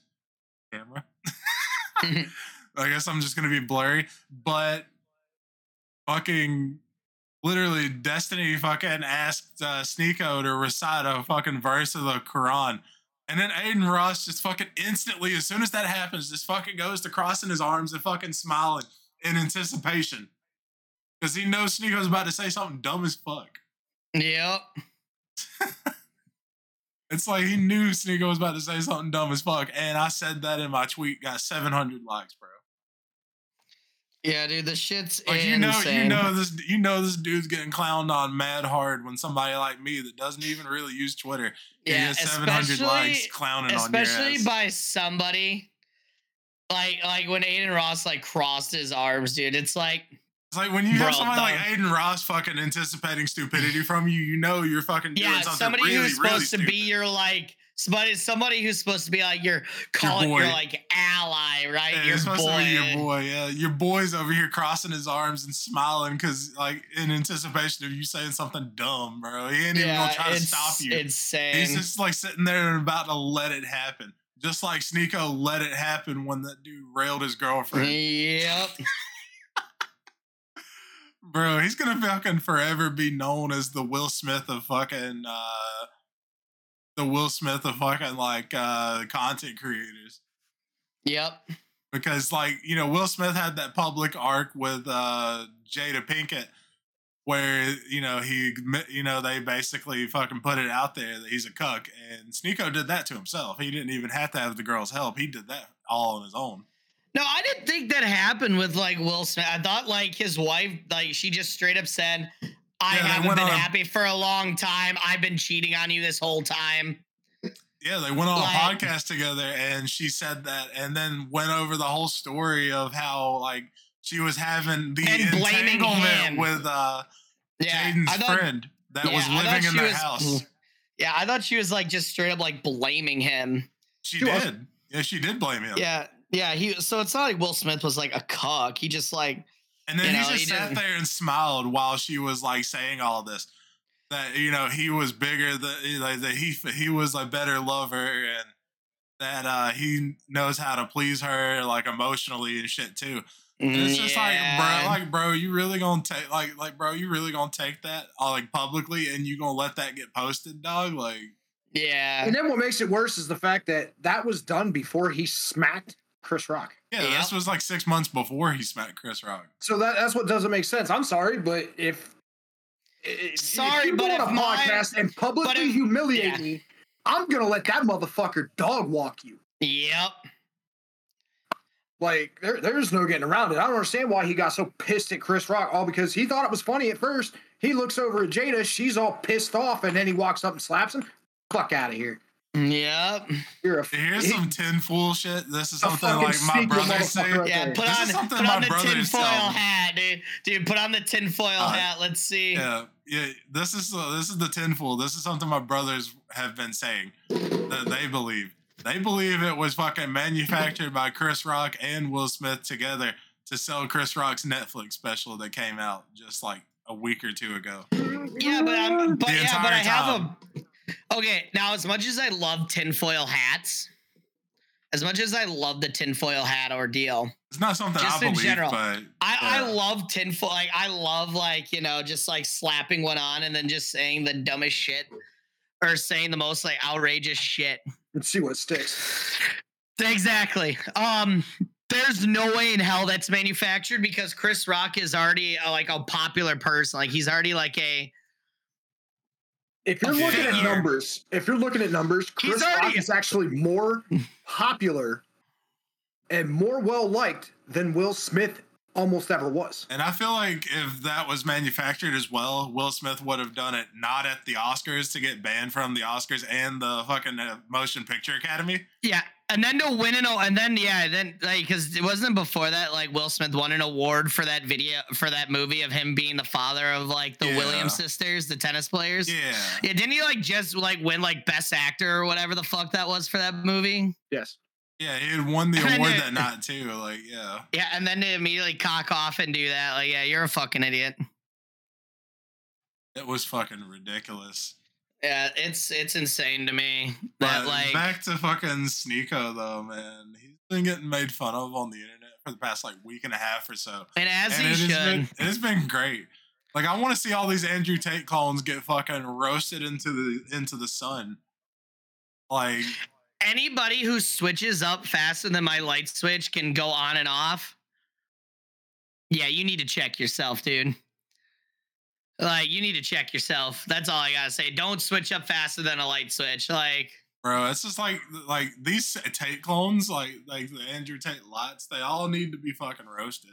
Camera. I guess I'm just going to be blurry. But fucking literally, Destiny fucking asked uh, Sneako to recite a fucking verse of the Quran. And then Adin Ross just fucking instantly, as soon as that happens, just fucking goes to crossing his arms and fucking smiling in anticipation. Because he knows Sneako's about to say something dumb as fuck. yep It's like he knew Sneako was about to say something dumb as fuck. And I said that in my tweet, got 700 likes, bro. Yeah dude the shit's Like insane you know, you know this, you know this dude's getting clowned on mad hard when somebody like me that doesn't even really use Twitter yeah gets 700 especially likes clowning especially on your ass. by somebody like like when Adin Ross like crossed his arms, dude. It's like it's like when you Bro, have somebody like Adin Ross fucking anticipating stupidity from you, you know you're fucking doing yeah, something somebody really, who's really supposed to be your like somebody somebody who's supposed to be like your call it your boy. like ally, right? Yeah, your supposed boy. to be your boy. Yeah, your boy's over here crossing his arms and smiling because, like, in anticipation of you saying something dumb, bro. He ain't even gonna try to stop you. Insane. He's just like sitting there and about to let it happen. Just like Sneako let it happen when that dude railed his girlfriend. Yep. Bro, he's gonna fucking forever be known as the Will Smith of fucking uh the Will Smith of fucking like uh content creators. Yep. Because like, you know, Will Smith had that public arc with uh Jada Pinkett where, you know, he you know, they basically fucking put it out there that he's a cuck and Sneako did that to himself. He didn't even have to have the girl's help. He did that all on his own. No, I didn't think that happened with like Will Smith. I thought like his wife, like she just straight up said, I Yeah, haven't been on a- happy for a long time. I've been cheating on you this whole time. Yeah, they went on Like- a podcast together and she said that and then went over the whole story of how like she was having the And blaming entanglement him. with uh Yeah. Jaden's thought, friend that yeah, was living in their was- house. Yeah, I thought she was like just straight up like blaming him. She She was- did. Yeah, she did blame him. Yeah. Yeah, he so it's not like Will Smith was like a cuck. He just like And then You he know, just he sat didn't- there and smiled while she was like saying all this. That you know he was bigger than like that he he was a better lover and that uh he knows how to please her like emotionally and shit too. And it's just like bro, like bro, you really gonna take like like bro, you really gonna take that uh, like publicly and you gonna let that get posted, dog? Like yeah. And then what makes it worse is the fact that that was done before he smacked Chris Rock. Yeah, Yep. this was like six months before he smacked Chris Rock. So that, that's what doesn't make sense. I'm sorry, but if if- Sorry, if you but go if on a my- podcast and publicly if- humiliate yeah. me, I'm gonna let that motherfucker dog walk you. Yep. Like there, there's no getting around it. I don't understand why he got so pissed at Chris Rock. All because he thought it was funny at first. He looks over at Jada, she's all pissed off, and then he walks up and slaps him. Fuck out of here. Yep. You're a Here's he- some tinfoil shit. This is something like my sneaky brothers say. right Yeah, put This on is something put my on the brother used to tinfoil hat, dude. Dude, put on the tinfoil Uh, hat. Let's see. Yeah, yeah. This is uh, this is the tinfoil. This is something my brothers have been saying that they believe. They believe it was fucking manufactured by Chris Rock and Will Smith together to sell Chris Rock's Netflix special that came out just like a week or two ago. Yeah, but I'm, but The yeah, but I entire have a. Okay, now as much as I love tinfoil hats, as much as I love the tinfoil hat ordeal, It's not something Just I in believe, general. but I, I love tinfoil. Like I love like you know just like slapping one on and then just saying the dumbest shit or saying the most like outrageous shit. Let's see what sticks. Exactly. Um, there's no way in hell that's manufactured because Chris Rock is already uh, like a popular person. Like he's already like a If you're looking at numbers, if you're looking at numbers, Chris already- Rock is actually more popular and more well liked than Will Smith almost ever was. And I feel like if that was manufactured as well, Will Smith would have done it not at the Oscars to get banned from the Oscars and the fucking uh, Motion Picture Academy. yeah. And then to win an and then yeah, then like because it wasn't before that like Will Smith won an award for that video for that movie of him being the father of like the Yeah. Williams sisters, the tennis players. Yeah. Yeah, didn't he like just like win like best actor or whatever the fuck that was for that movie? Yes. Yeah, he had won the And award it- that night too. Like, yeah. Yeah, and then to immediately cock off and do that, like, yeah, you're a fucking idiot. It was fucking ridiculous. Yeah, it's it's insane to me that But like back to fucking Sneako though, man. He's been getting made fun of on the internet for the past like week and a half or so. and as and he it should. been it's been great. Like I want to see all these Andrew Tate clones get fucking roasted into the into the sun. Like Anybody who switches up faster than my light switch can go on and off. Yeah, you need to check yourself, dude. Like you need to check yourself. That's all I gotta say. Don't switch up faster than a light switch. Like Bro, it's just like like these Tate clones, like like the Andrew Tate lights, they all need to be fucking roasted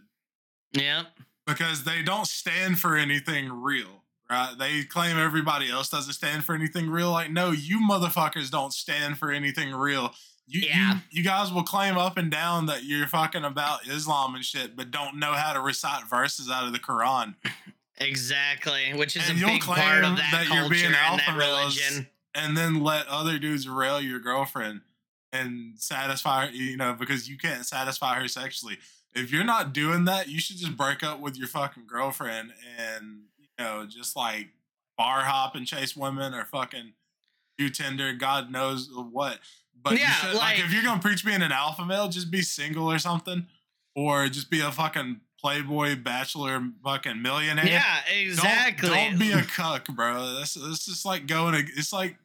yeah. because they don't stand for anything real, right? They claim everybody else doesn't stand for anything real. Like, no, you motherfuckers don't stand for anything real. You, Yeah. you, you guys will claim up and down that you're fucking about Islam and shit, but don't know how to recite verses out of the Quran. Exactly. Which is And a big part of that, that you're culture being and that religion. and then let other dudes rail your girlfriend and satisfy her, you know because you can't satisfy her sexually if you're not doing that you should just break up with your fucking girlfriend and know just like bar hop and chase women or fucking do tinder god knows what but you Yeah, should, like, like- if you're gonna preach being an alpha male just be single or something or just be a fucking playboy bachelor fucking millionaire Yeah, don't- exactly. Don't, be a cuck, bro. That's it's just like going. To, it's like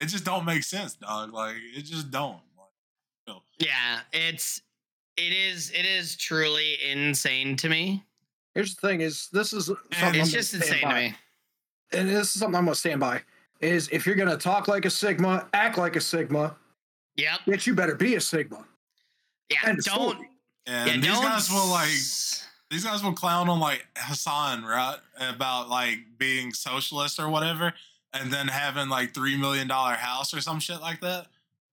it just don't make sense, dog. Like it just don't. Like, Yeah, it's it is it is truly insane to me. Here's the thing: is this is uh, something And I'm It's just stand insane to me. and this is something I'm gonna stand by. Is if you're gonna talk like a Sigma, act like a Sigma, Yep. bitch, you better be a Sigma. Yeah. End of don't. and Yeah, these don't guys will like these guys will clown on like Hasan, right? About like being socialist or whatever, and then having like three million dollar house or some shit like that.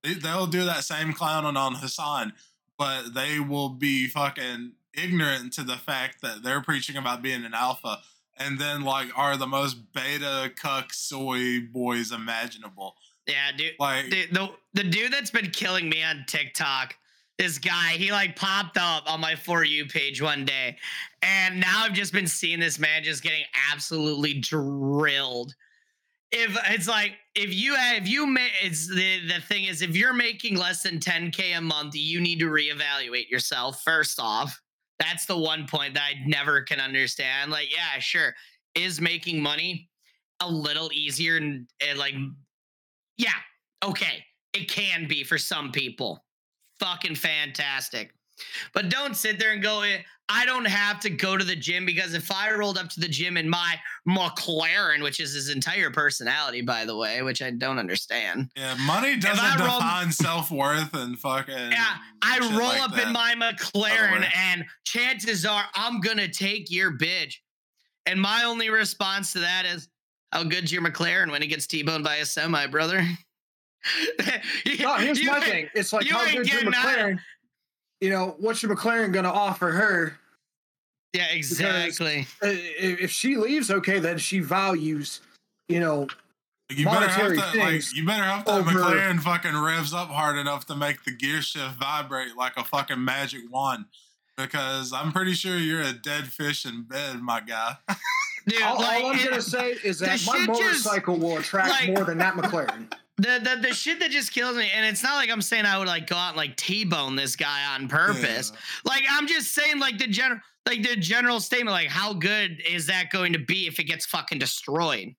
They, they'll do that same clowning on Hasan, but they will be fucking ignorant to the fact that they're preaching about being an alpha, and then like are the most beta cuck soy boys imaginable. Yeah, dude. Like the, the the dude that's been killing me on TikTok, this guy, he like popped up on my for you page one day, and now I've just been seeing this man just getting absolutely drilled. If it's like if you if you make it's the the thing is if you're making less than 10k a month, you need to reevaluate yourself first off. That's the one point that I never can understand. Like, yeah, sure, is making money a little easier and, and like yeah, okay, it can be for some people. Fucking fantastic. But don't sit there and go, "Eh, I don't have to go to the gym because if I rolled up to the gym in my McLaren, which is his entire personality, by the way, which I don't understand. yeah, money doesn't I roll- define self worth and fucking. Yeah, I roll like up that. in my McLaren and chances are I'm gonna take your bitch. And my only response to that is, how good's your McLaren when it gets T-boned by a semi, brother? No, here's You my ain't- thing. It's like you how ain't good's your getting out of- McLaren? You know, what's your McLaren gonna offer her? Yeah, exactly. Uh, If if she leaves, okay, then she values, you know, You better have monetary to, like, things you better have that over- McLaren fucking revs up hard enough to make the gear shift vibrate like a fucking magic wand. Because I'm pretty sure you're a dead fish in bed, my guy. Dude, all, like, all I'm it- gonna say is that my shit just- motorcycle will attract like- more than that McLaren. The, the the shit that just kills me, and it's not like I'm saying I would like go out and like T-bone this guy on purpose. Like I'm just saying, like the general, like the general statement, like how good is that going to be if it gets fucking destroyed?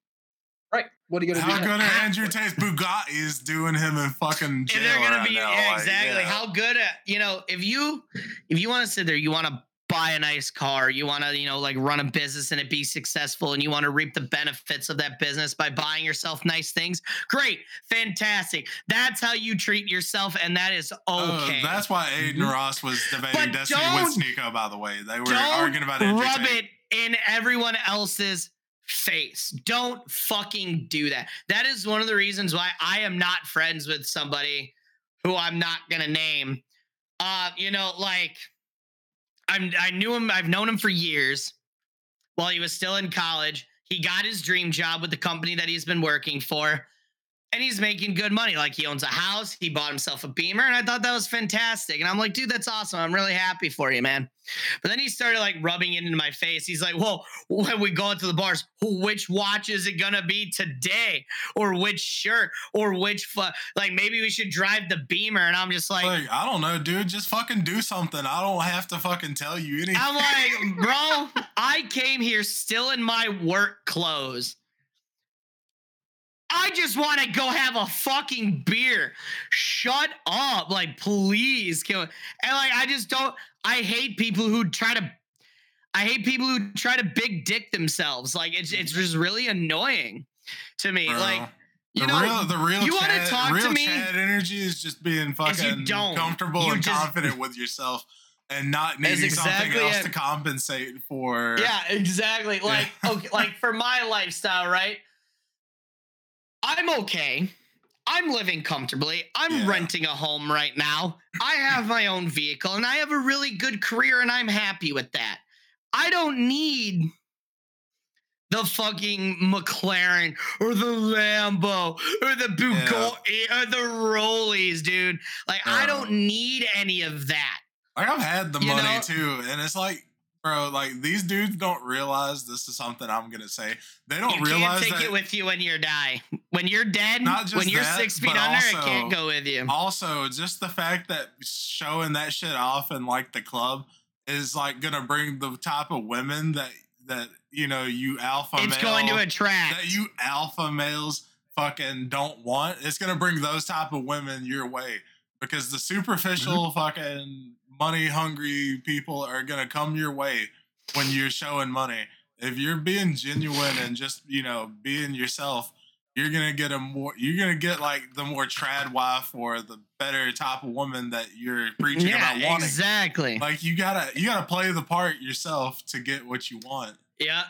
Right. What are you gonna do? How do? good are Andrew Tate's Bugattis doing him in fucking jail And they're gonna right be now? yeah, Like, exactly yeah. how good at you know if you if you want to sit there, you want to buy a nice car, you want to you know like run a business and it be successful, and you want to reap the benefits of that business by buying yourself nice things. Great, fantastic. That's how you treat yourself, and that is Oh, okay. that's why Adin Ross was debating But Destiny with Sneako, by the way. They were arguing about Andrew rub it in everyone else's face. Don't fucking do that. That is one of the reasons why I am not friends with somebody who I'm not gonna name. Uh, you know, like I'm I knew him, I've known him for years while he was still in college. He got his dream job with the company that he's been working for. And he's making good money. Like he owns a house, he bought himself a beamer, and I thought that was fantastic. And I'm like, dude, that's awesome. I'm really happy for you, man. But then he started like rubbing it into my face. He's like, well, when we go into the bars, which watch is it gonna be today? Or which shirt? Or which fu- like maybe we should drive the beamer. And I'm just like, Like, I don't know, dude. Just fucking do something. I don't have to fucking tell you anything. I'm like, bro, I came here still in my work clothes. I just want to go have a fucking beer. Shut up. Like, please. Kill And like, I just don't, I hate people who try to, I hate people who try to big dick themselves. Like, it's, it's just really annoying to me. Bro. Like, you the know, real, the real, you wanna Chad, talk to real me? Chad energy is just being fucking you don't. comfortable You and just- confident with yourself and not needing something else it. to compensate for. Yeah, exactly. Like, okay, like for my lifestyle, right? I'm okay. I'm living comfortably. I'm Yeah. renting a home right now. I have my own vehicle and I have a really good career and I'm happy with that. I don't need the fucking McLaren or the Lambo or the Bugatti or the Rollies, dude. Like, I don't need any of that. Like I've had the You money know? too, and it's like, bro, like these dudes don't realize this is something I'm gonna say. They don't you realize can't take that. it with you when you die. When you're dead, Not just when you're that, six feet under, it also- can't go with you. also, just the fact that showing that shit off in like the club is like gonna bring the type of women that that you know you alpha It's male, going to attract. that you alpha males fucking don't want, it's gonna bring those type of women your way because the superficial Mm-hmm. fucking money hungry people are gonna come your way when you're showing money. If you're being genuine and just you know being yourself, you're gonna get a more you're gonna get like the more trad wife or the better type of woman that you're preaching yeah, about wanting. exactly. Like you gotta you gotta play the part yourself to get what you want. yeah.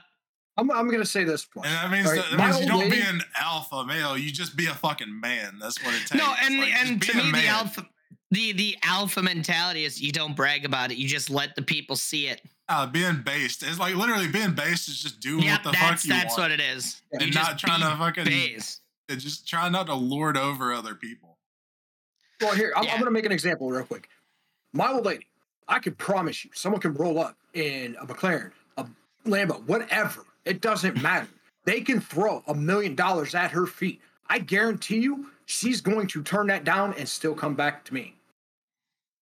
I'm, I'm gonna say this point. And that means All that, right, that means you don't be an alpha male. You just be a fucking man. That's what it takes. No, and Like, and be to a me the alpha the the alpha mentality is you don't brag about it. You just let the people see it. Uh, being based. It's like literally being based is just doing Yep, what the fuck you that's want. That's what it is. And You not trying be to fucking base. and just trying not to lord over other people. Well, here I'm, Yeah. I'm gonna make an example real quick. My old lady, I can promise you, someone can roll up in a McLaren, a Lambo, whatever. It doesn't matter. They can throw a million dollars at her feet. I guarantee you, she's going to turn that down and still come back to me.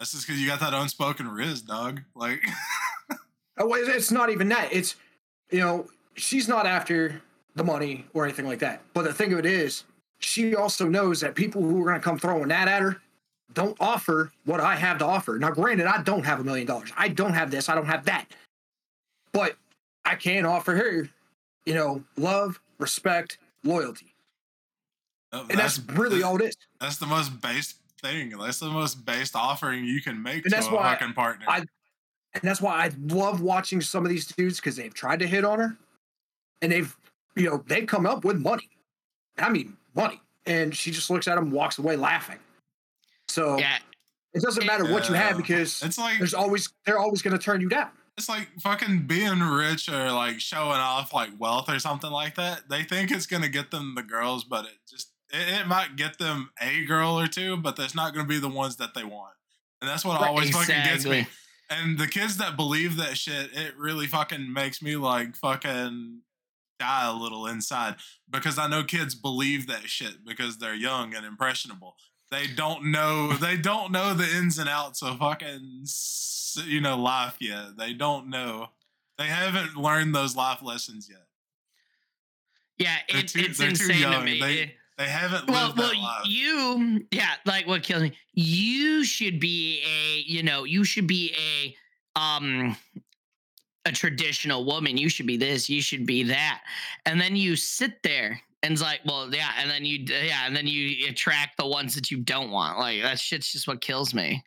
That's just because you got that unspoken riz, dog. Like Oh, it's- not even that. It's you know, she's not after the money or anything like that. But the thing of it is, she also knows that people who are going to come throwing that at her don't offer what I have to offer. Now, granted, I don't have a million dollars. I don't have this. I don't have that. But I can offer her, you know, love, respect, loyalty, and that's, really all it is. That's the most based thing. That's the most based offering you can make And to that's a why fucking partner. I- And that's why I love watching some of these dudes because they've tried to hit on her, and they've, you know, they've come up with money. I mean, money, and she just looks at them, walks away laughing. So Yeah. it doesn't matter what you have because it's like there's always they're always going to turn you down. it's like fucking being rich or like showing off like wealth or something like that. They think it's gonna get them the girls, but it just it, it might get them a girl or two, but that's not gonna be the ones that they want. And that's what Right, always fucking gets me. And the kids that believe that shit, it really fucking makes me like fucking die a little inside because I know kids believe that shit because they're young and impressionable. They don't know they don't know the ins and outs of fucking you know life yet. They don't know. They haven't learned those life lessons yet. Yeah, it, too- it's too insane to young. me. They- They haven't well, well, life. you, yeah, like what kills me. You should be a, you know, you should be a, um, a traditional woman. You should be this. You should be that. And then you sit there and it's like, well, yeah, and then you, yeah, and then you attract the ones that you don't want. Like that shit's just what kills me.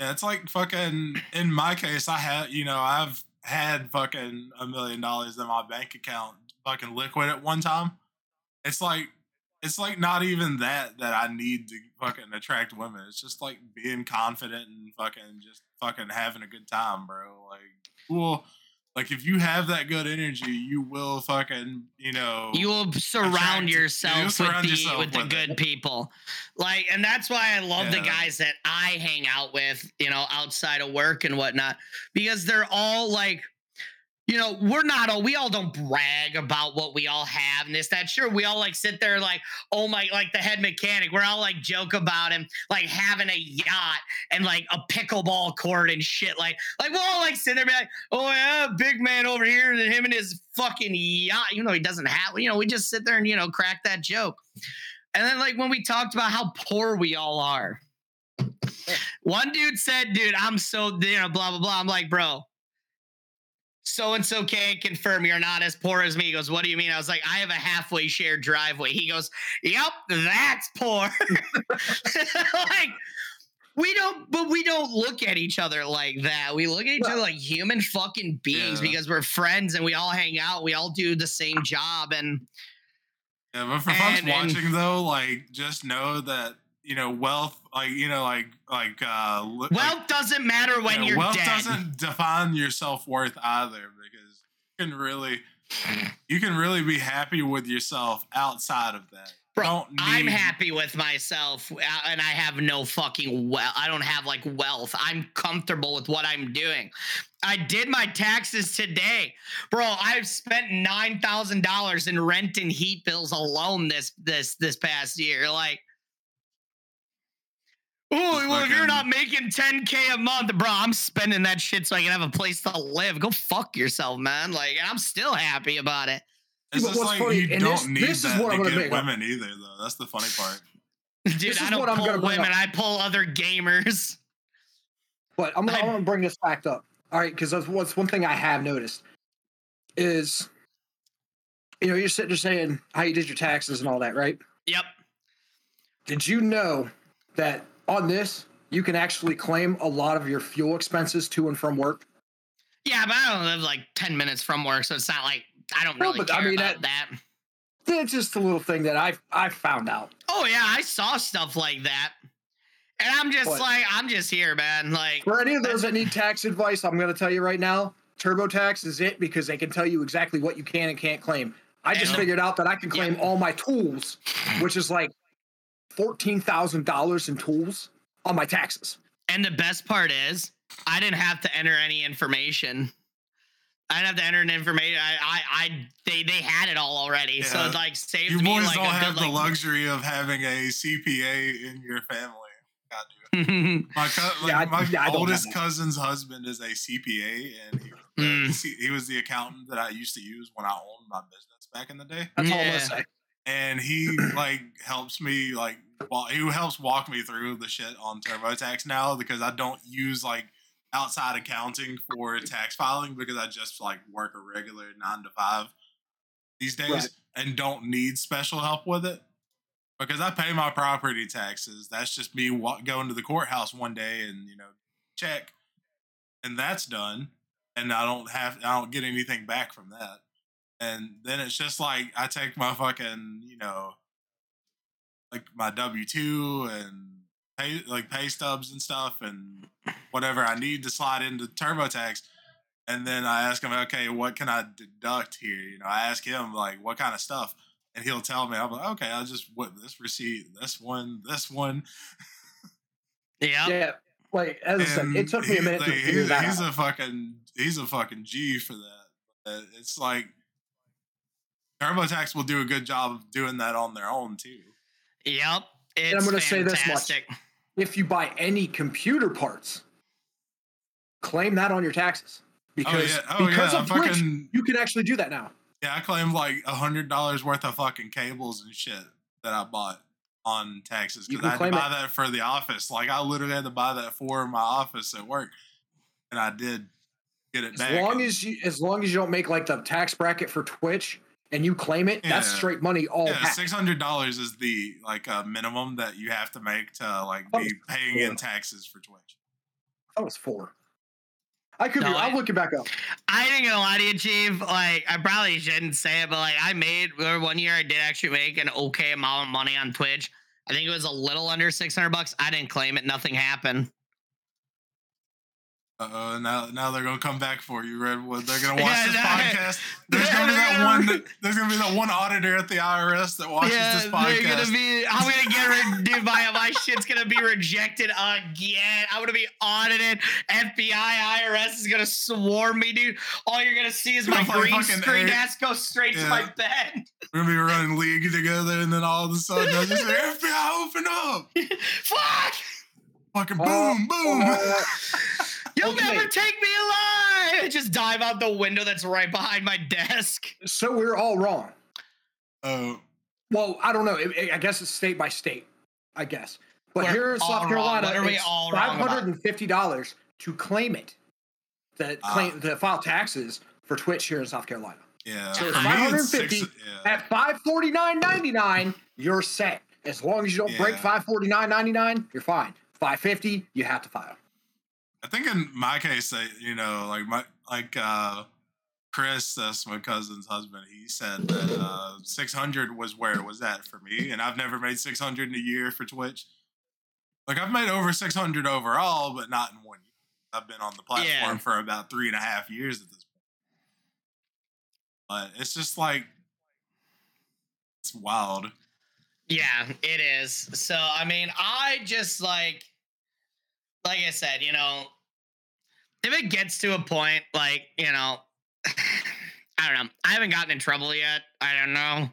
Yeah, it's like fucking. In my case, I had you know I've had fucking a million dollars in my bank account, fucking liquid at one time. It's like it's like not even that that I need to fucking attract women. It's just like being confident and fucking just fucking having a good time, bro. Like cool. Like if you have that good energy, you will fucking you know You will surround yourself surround with the yourself with the with it. good people. Like, and that's why I love the guys that I hang out with, you know, outside of work and whatnot, because they're all like, you know, we're not all we all don't brag about what we all have and this, that. Sure, we all like sit there like, oh my, like the head mechanic. We're all like joke about him, like having a yacht and like a pickleball court and shit. Like, like we'll all like sit there and be like, oh yeah, big man over here, and him and his fucking yacht. You know, he doesn't have. You know, we just sit there and you know crack that joke. And then like when we talked about how poor we all are, one dude said, "Dude, I'm so you know blah blah blah." I'm like, bro. So and so can't confirm you're not as poor as me. He goes, What do you mean? I was like, I have a halfway shared driveway. He goes, Yep, that's poor. like, we don't, but we don't look at each other like that. We look at each other like human fucking beings Yeah. because we're friends and we all hang out. We all do the same job. And Yeah, but for folks And- and- watching though, like just know that you know wealth, like you know, like like uh, li- like, wealth doesn't matter when Yeah, you're wealth dead. doesn't define your self worth either because you can really you can really be happy with yourself outside of that. Bro, Don't I'm happy with myself uh, and I have no fucking well I don't have like wealth. I'm comfortable with what I'm doing. I did my taxes today. Bro, I've spent $9,000 in rent and heat bills alone this this this past year. Like Oh, Just well, if you're not making 10K a month, bro, I'm spending that shit so I can have a place to live. Go fuck yourself, man. Like, I'm still happy about it. It's but just what's like funny- you and don't this- need this is that what I'm to gonna get bring up. women either, though. That's the funny part. Dude, This I don't what I'm pull gonna bring women. up. I pull other gamers. But I'm, I- I'm gonna bring this fact up. All right, because that's what's one thing I have noticed is, you know, you're sitting there saying how you did your taxes and all that, right? Yep. Did you know that on this you can actually claim a lot of your fuel expenses to and from work? Yeah, but I don't live like 10 minutes from work, so it's not like I don't No, really but I care mean, about that. It's just a little thing that I've I've found out. Oh yeah, I saw stuff like that. And I'm just What? like, I'm just here, man. Like For any of those that need tax advice, I'm going to tell you right now, TurboTax is it because they can tell you exactly what you can and can't claim. I just figured out that I can claim Yeah. all my tools, which is like fourteen thousand dollars in tools on my taxes. And the best part is, I didn't have to enter any information. I didn't have to enter an information. I, I, I, they, they had it all already, so Yeah. it like saved You me boys like don't have good the like. luxury of having a CPA in your family. God. My, co- like, Yeah, I- my yeah, I don't have oldest cousin's husband is a CPA, and he, Mm. uh, he was the accountant that I used to use when I owned my business back in the day. That's all I'm Yeah. gonna say. and he like helps me like wa- he helps walk me through the shit on TurboTax now because I don't use like outside accounting for tax filing because I just like work a regular nine to five these days Right. and don't need special help with it because I pay my property taxes. That's just me going to the courthouse one day and you know check, and that's done, and I don't have I don't get anything back from that and then it's just like I take my fucking, you know, like my W two and pay like pay stubs and stuff and whatever I need to slide into TurboTax, and then I ask him, okay, what can I deduct here? You know, I ask him like what kind of stuff, and he'll tell me. I'm like, okay, I'll just what this receipt, this one, this one. yeah. Yeah, like as I said, it took me a he- minute to like, figure he's, that he's out. a fucking he's a fucking G for that. It's like TurboTax will do a good job of doing that on their own too. Yep. It's I'm gonna say this much. if you buy any computer parts, claim that on your taxes because oh yeah, oh because yeah, of I Twitch, fucking you can actually do that now. yeah. I claimed like a hundred dollars worth of fucking cables and shit that I bought on taxes because I had to claim buy that for the office. Like I literally had to buy that for my office at work, and I did get it back. As back. long and- as you as long as you don't make like the tax bracket for Twitch and you claim it, that's straight money all yeah, six hundred dollars is the like uh, minimum that you have to make to like be paying in taxes for Twitch. That was four. I could No, be. I'll look it back up. I didn't gonna lie to you, Chief. Like, I probably shouldn't say it, but like, I made or one year I did actually make an okay amount of money on Twitch. I think it was a little under six hundred bucks. I didn't claim it. Nothing happened. Uh oh, now now they're gonna come back for you, Redwood. They're gonna watch Yeah, this no, podcast. There's gonna be that one. There's gonna be that one auditor at the IRS that watches this they're podcast. gonna be. I'm gonna get rid. Dude, my my shit's gonna be rejected again. I'm gonna be audited. FBI, IRS is gonna swarm me, dude. All you're gonna see is my green screen A- ass go straight to my bed. We're gonna be running league together, and then all of a sudden, I just say, FBI, open up! Fuck! Fucking boom, Uh, boom. uh, You'll Okay. never take me alive! I just dive out the window that's right behind my desk. so we're all wrong. Oh, Well, I don't know. It- it- I guess it's state by state. I guess. But We're here in South. Carolina, What are we it's all wrong five about? hundred and fifty dollars to claim it. To ah. claim to file taxes for Twitch here in South Carolina. yeah. So For it's me, 550 six- yeah. At five forty nine ninety nine, you're set. As long as you don't break Yeah. five forty nine ninety nine, you're fine. Five fifty, you have to file. I think in my case, I, you know, like my like uh Chris, that's my cousin's husband. He said that uh 600 was where it was at for me, and I've never made 600 in a year for Twitch. Like I've made over 600 overall, but not in one year. I've been on the platform Yeah. for about three and a half years at this point. But it's just like it's wild. Yeah, it is. So I mean, I just like like I said, you know, if it gets to a point like, you know, I don't know. I haven't gotten in trouble yet. I don't know.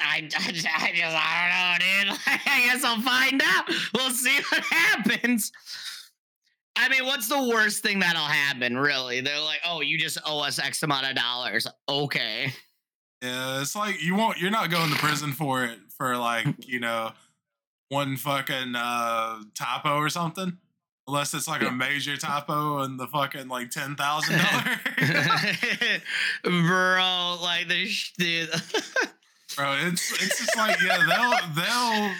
I, I, I just I don't know, dude. I guess I'll find out. We'll see what happens. I mean, what's the worst thing that'll happen? Really? They're like, oh, you just owe us X amount of dollars. Okay. Yeah, it's like you won't. You're not going to prison for it for like you know one fucking uh typo or something. Unless it's like a major typo and the fucking like ten thousand dollars. Bro, like the, sh- the Bro, it's it's just like yeah, they'll they'll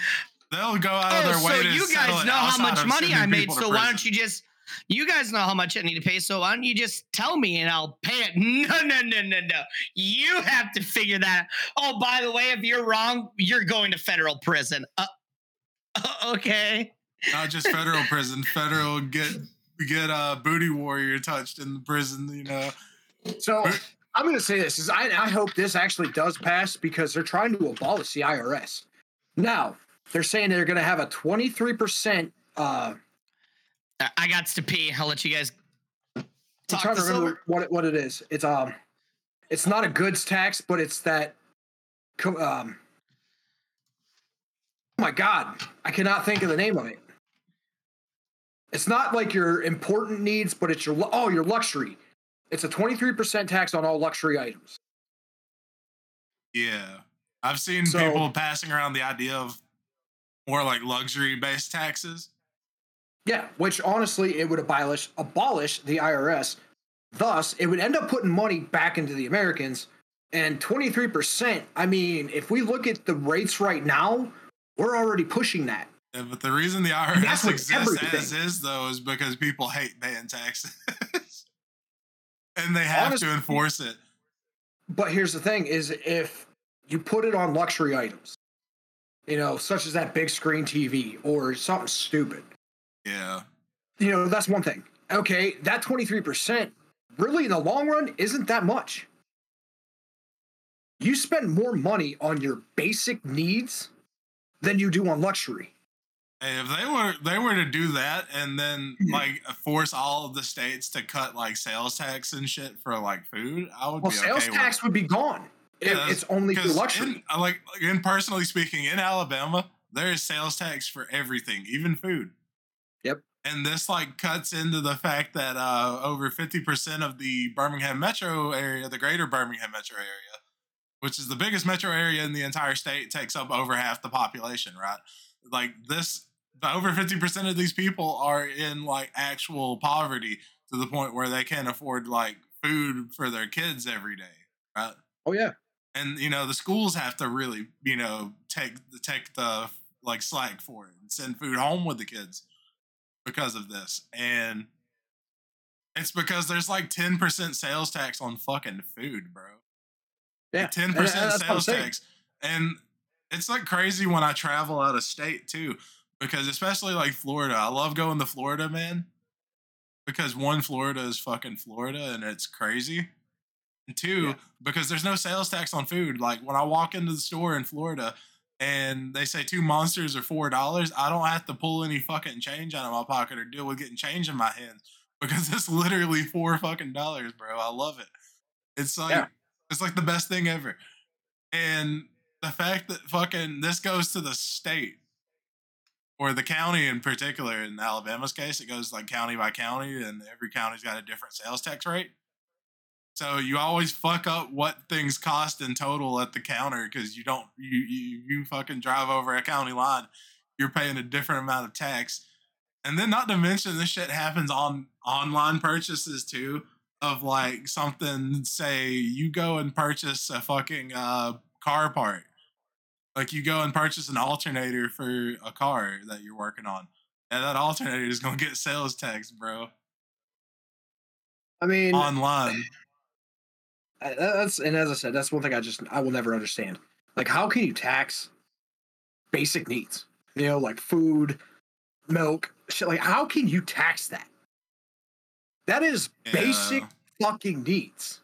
they'll go out of Oh, their way so to you guys know how much money I made, so why don't you just you guys know how much I need to pay, so why don't you just tell me and I'll pay it? No, no, no, no, no. You have to figure that. out. Oh, by the way, if you're wrong, you're going to federal prison. Uh, okay. not just federal prison, federal get get uh booty warrior touched in the prison, you know. So I'm going to say this: is I, I hope this actually does pass because they're trying to abolish the IRS. Now they're saying they're going to have a 23 percent. Uh, I- I got to pee. I'll let you guys I'm trying to remember over. what it, what it is. It's um, it's not a goods tax, but it's that. Um, my god, I cannot think of the name of it. It's not like your important needs, but it's your oh your luxury. It's a 23% tax on all luxury items. Yeah. I've seen So- people passing around the idea of more like luxury based taxes. Yeah, which honestly, it would abolish abolish the IRS. Thus, it would end up putting money back into the Americans. And 23%, I mean, if we look at the rates right now, we're already pushing that. Yeah, but the reason the IRS exists as is though is because people hate paying taxes. and they have Honest- to enforce it. But here's the thing is if you put it on luxury items, you know, such as that big screen TV or something stupid, Yeah. you know, that's one thing. Okay, that 23% really in the long run isn't that much. You spend more money on your basic needs than you do on luxury. Hey, if they were they were to do that and then Mhm. like force all of the states to cut like sales tax and shit for like food, I would Well, be sales okay tax would be gone. Yeah, if it's only for luxury. In, uh, like like, in personally speaking, in Alabama, there is sales tax for everything, even food. Yep. And this like cuts into the fact that uh, over fifty percent of the Birmingham metro area, the greater Birmingham metro area, which is the biggest metro area in the entire state, takes up over half the population. Right? Like this, the over fifty percent of these people are in like actual poverty to the point where they can't afford like food for their kids every day. Right? oh yeah. and you know the schools have to really you know take the take the like slack for it and send food home with the kids because of this and it's because there's like 10% sales tax on fucking food bro Yeah. ten percent that's what I'm sales tax and it's like crazy when i travel out of state too because especially like florida i love going to florida man because one florida is fucking florida and it's crazy and two Yeah. because there's no sales tax on food like when i walk into the store in florida and they say two monsters are four dollars i don't have to pull any fucking change out of my pocket or deal with getting change in my hands because it's literally four fucking dollars bro i love it it's like Yeah. It's like the best thing ever and the fact that fucking this goes to the state or the county in particular in alabama's case it goes like county by county and every county's got a different sales tax rate so you always fuck up what things cost in total at the counter because you don't you, you you fucking drive over a county line, you're paying a different amount of tax. And then not to mention this shit happens on online purchases too. Of like something, say you go and purchase a fucking uh, car part. Like you go and purchase an alternator for a car that you're working on. And that alternator is gonna get sales tax, bro. I mean, Online. I- that's and as I said, that's one thing I just I will never understand. Like, how can you tax basic needs? You know, like food, milk, shit. Like, how can you tax that? That is basic fucking needs.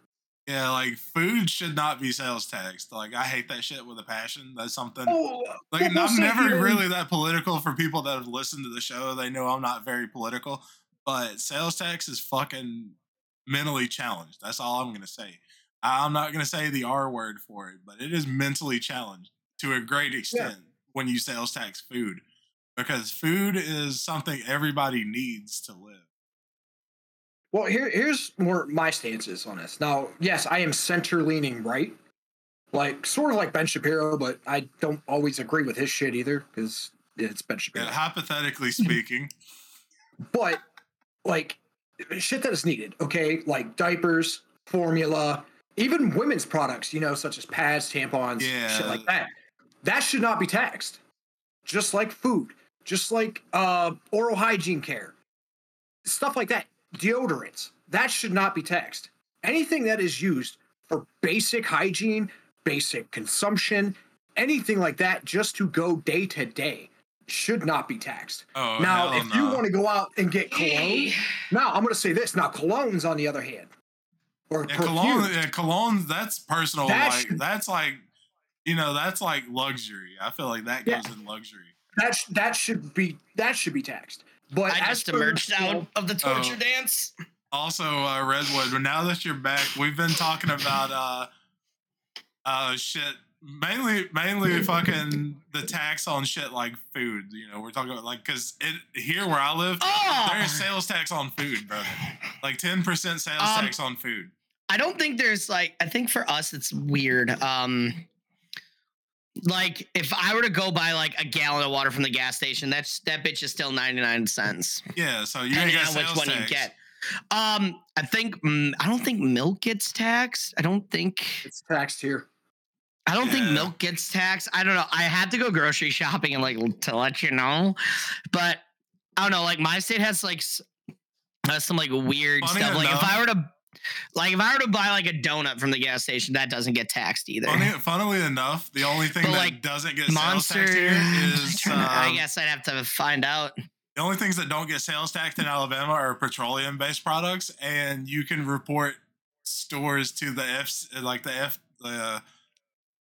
Yeah, like food should not be sales taxed. Like I hate that shit with a passion. That's something Oh, like I'm never really that political for people that have listened to the show. They know I'm not very political, but sales tax is fucking mentally challenged. That's all I'm gonna say. I'm not gonna say the R word for it, but it is mentally challenged to a great extent when you sales tax food because food is something everybody needs to live. Well, here here's more my stances on this. Now, yes, I am center leaning right, like sort of like Ben Shapiro, but I don't always agree with his shit either because it's Ben Shapiro. Yeah, hypothetically speaking, but like shit that is needed. Okay, like diapers, formula, even women's products. You know, such as pads, tampons, shit like that. That should not be taxed. Just like food, just like uh, oral hygiene care, stuff like that. Deodorants that should not be taxed. Anything that is used for basic hygiene, basic consumption, anything like that, just to go day to day, should not be taxed. oh now, if no. you want to go out and get cologne, now I'm going to say this. Now, colognes, on the other hand, or yeah, cologne, yeah, cologne, that's personal. That like should- that's like, you know, that's like luxury. I feel like that goes in luxury. that sh- that should be that should be taxed. But I just emerged you out of the torture Oh. dance. Also, uh, Redwood. But now that you're back, we've been talking about uh, uh, shit. Mainly, mainly fucking the tax on shit like food. You know, we're talking about like because it here where I live, Oh! there's sales tax on food, brother. Like ten percent sales Um, tax on food. I don't think there's like I think for us it's weird. Um like if I were to go buy like a gallon of water from the gas station, that's that bitch is still 99 cents. Yeah, so you ain't Depending got on which one tax. you get. Um I think mm, I don't think milk gets taxed. I don't think it's taxed here. I don't think milk gets taxed. I don't know. I had to go grocery shopping and like to let you know. But I don't know, like my state has like s- has some like weird Funny stuff. Like if I were to like if I were to buy like a donut from the gas station, that doesn't get taxed either. Funny, funnily enough, the only thing But, that like, doesn't get sales Monster. tax here I'm is trying I um, guess I'd have to find out. The only things that don't get sales taxed in Alabama are petroleum based products, and you can report stores to the F, like the F, the,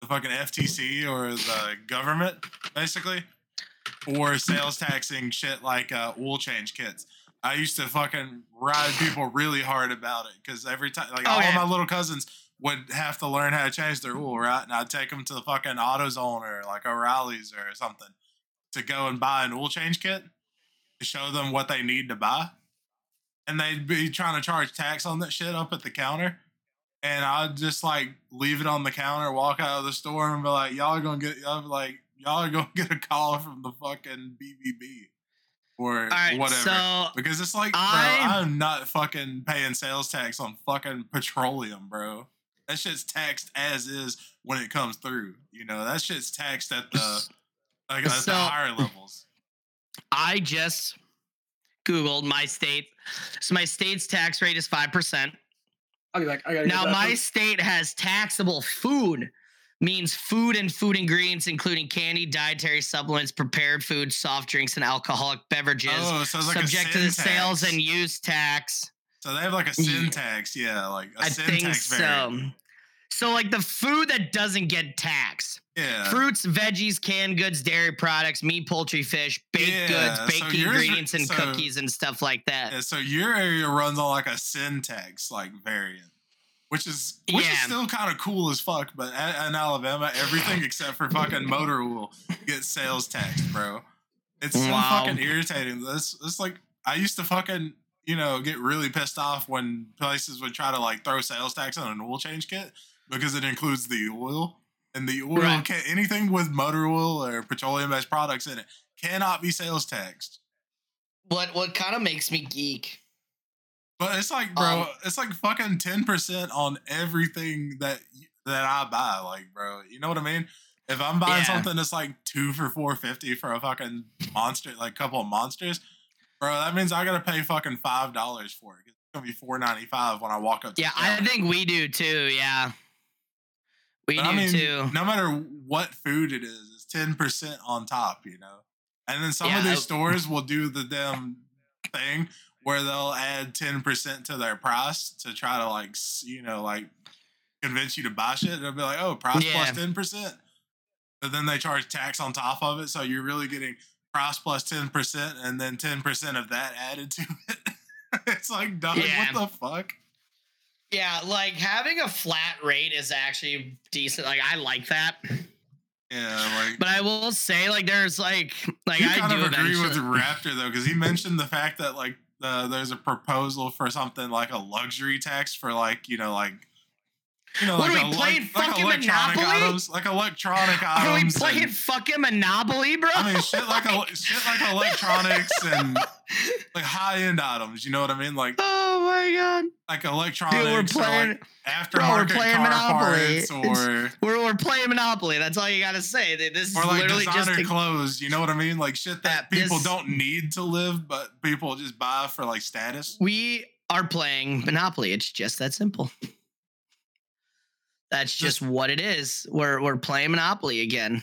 the fucking FTC or the government, basically, for sales taxing shit like uh, oil change kits. I used to fucking ride people really hard about it because every time, like Oh, all yeah. of my little cousins would have to learn how to change their oil, right? And I'd take them to the fucking AutoZone or like O'Reilly's or something to go and buy an oil change kit to show them what they need to buy. And they'd be trying to charge tax on that shit up at the counter. And I'd just like leave it on the counter, walk out of the store, and be like, "Y'all are gonna get, y'all be like, y'all are gonna get a call from the fucking BBB or All right, whatever." so because it's like, I- bro, I'm not fucking paying sales tax on fucking petroleum, bro. That shit's taxed as is when it comes through. You know, that shit's taxed at the like at So- the higher levels. I just Googled my state. So my state's tax rate is 5%. I'll be like, I gotta Now, my one. state has taxable food, means food and food ingredients, including candy, dietary supplements, prepared foods, soft drinks, and alcoholic beverages, Oh, so it's like subject to the sales and use tax. So they have like a sin tax, Yeah. like a I sin tax think tax so. variant. So, like the food that doesn't get taxed Yeah. fruits, veggies, canned goods, dairy products, meat, poultry, fish, baked Yeah, goods, so baked yours- ingredients, and so- cookies and stuff like that. Yeah, so your area runs on like a sin tax like variant, which is which is still kind of cool as fuck. But in Alabama, everything except for fucking motor oil gets sales tax, bro. It's so Wow. fucking irritating. This it's like I used to fucking you know get really pissed off when places would try to like throw sales tax on an oil change kit because it includes the oil and the oil Right. can anything with motor oil or petroleum based products in it cannot be sales taxed. What what kind of makes me geek? But it's like, bro, Um, it's like fucking ten percent on everything that that I buy. Like, bro, you know what I mean? If I'm buying Yeah. something that's like two for four fifty for a fucking monster, like a couple of monsters, bro, that means I gotta pay fucking five dollars for it. It's gonna be four ninety five when I walk up. To Yeah, I think we do too. Yeah, we But do I mean, too. no matter what food it is, it's ten percent on top. You know, and then some of these I- stores will do the damn thing where they'll add ten percent to their price to try to like you know like convince you to buy shit. They'll be like, oh, price Yeah. plus ten percent, but then they charge tax on top of it, so you're really getting price plus plus ten percent, and then ten percent of that added to it. it's like, dog, Yeah. what the fuck? Yeah, like having a flat rate is actually decent. Like I like that, Yeah, like. but I will say, like, there's like, like I kind do of agree with Raptor though, because he mentioned the fact that like uh, there's a proposal for something like a luxury tax for like you know like you know What like are we a, playing, like, like fucking electronic Monopoly? items like electronic Are we playing and- fucking Monopoly, bro? I mean shit like a, shit like electronics and like high end items. You know what I mean? Like oh my god. like electronics. Dude, we're or playing like aftermarket playing car Monopoly. or we're, we're playing Monopoly. That's all you gotta say. This is or like literally designer just clothes. You know what I mean? Like shit that Yeah, people this- don't need to live, but people just buy for like status. we are playing Monopoly. It's just that simple. That's just what it is. We're we're playing Monopoly again.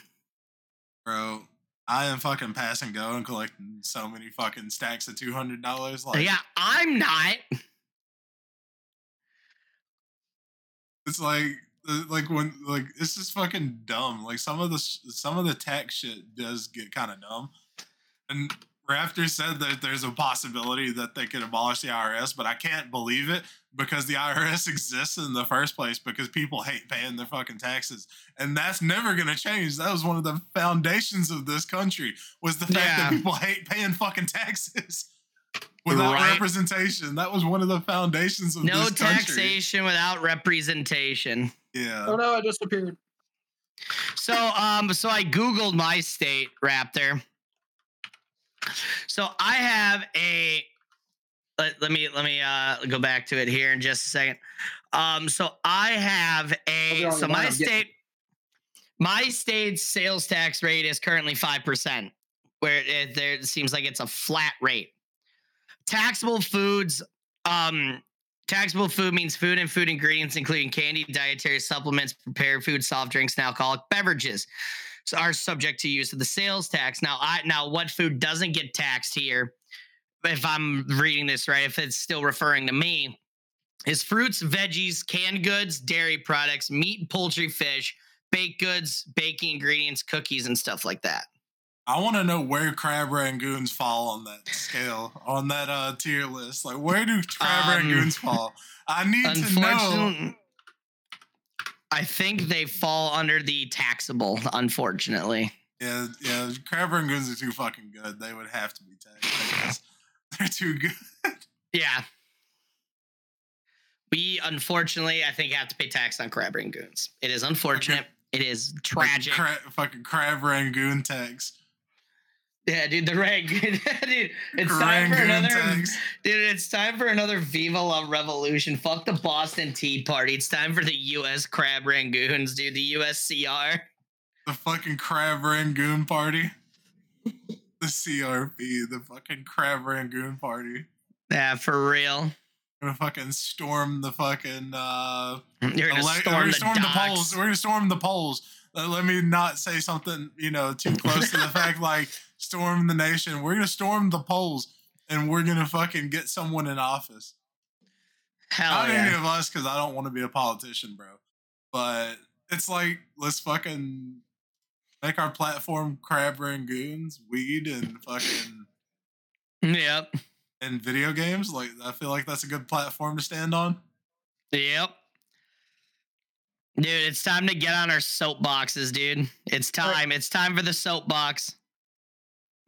Bro, I am fucking pass and go and collecting so many fucking stacks of two hundred dollars. Like yeah, I'm not. it's like uh, like when like it's just fucking dumb. Like some of the some of the tax shit does get kind of dumb. And Raptor said that there's a possibility that they could abolish the IRS, but I can't believe it because the IRS exists in the first place because people hate paying their fucking taxes. And that's never gonna change. That was one of the foundations of this country was the fact that people hate paying fucking taxes. Without Right. representation. That was one of the foundations of No this country. taxation without representation. Yeah. Oh no, I disappeared. So um so I googled my state Raptor. So I have a let, let me let me uh go back to it here in just a second. Um so I have a so my state my state's sales tax rate is currently 5% where it, there it seems like it's a flat rate. Taxable foods um Taxable food means food and food ingredients, including candy, dietary supplements, prepared food, soft drinks, and alcoholic beverages, are subject to use of the sales tax. Now, I now what food doesn't get taxed here, if I'm reading this right, if it's still referring to me, is fruits, veggies, canned goods, dairy products, meat, poultry, fish, baked goods, baking ingredients, cookies, and stuff like that. I want to know where crab rangoons fall on that scale, on that uh, tier list. Like, where do crab Um, rangoons fall? I need to know. I think they fall under the taxable. Unfortunately, Yeah, yeah, crab rangoons are too fucking good. They would have to be taxed. I guess. They're too good. yeah. We unfortunately, I think, have to pay tax on crab rangoons. It is unfortunate. It is tragic. Fucking, cra- fucking crab rangoon tax. Yeah, dude, the rag, dude. It's time for another, dude. It's time for another Viva La Revolution. Fuck the Boston Tea Party. It's time for the U.S. crab rangoons, dude. The USCR. The fucking crab rangoon party. The CRP, the fucking crab rangoon party. Yeah, for real. We're gonna fucking storm the fucking uh You're gonna Ele- we're storm gonna the storm the, docks. polls. We're gonna storm the polls. Uh, let me not say something, you know, too close to the fact like storm the nation. We're gonna storm the polls and we're gonna fucking get someone in office. Hell not any of us, because I don't want to be a politician, bro. But it's like let's fucking make our platform crab rangoons, weed, and fucking Yep. and video games. Like I feel like that's a good platform to stand on. Yep. Dude, it's time to get on our soapboxes, dude. It's time. It's time for the soapbox.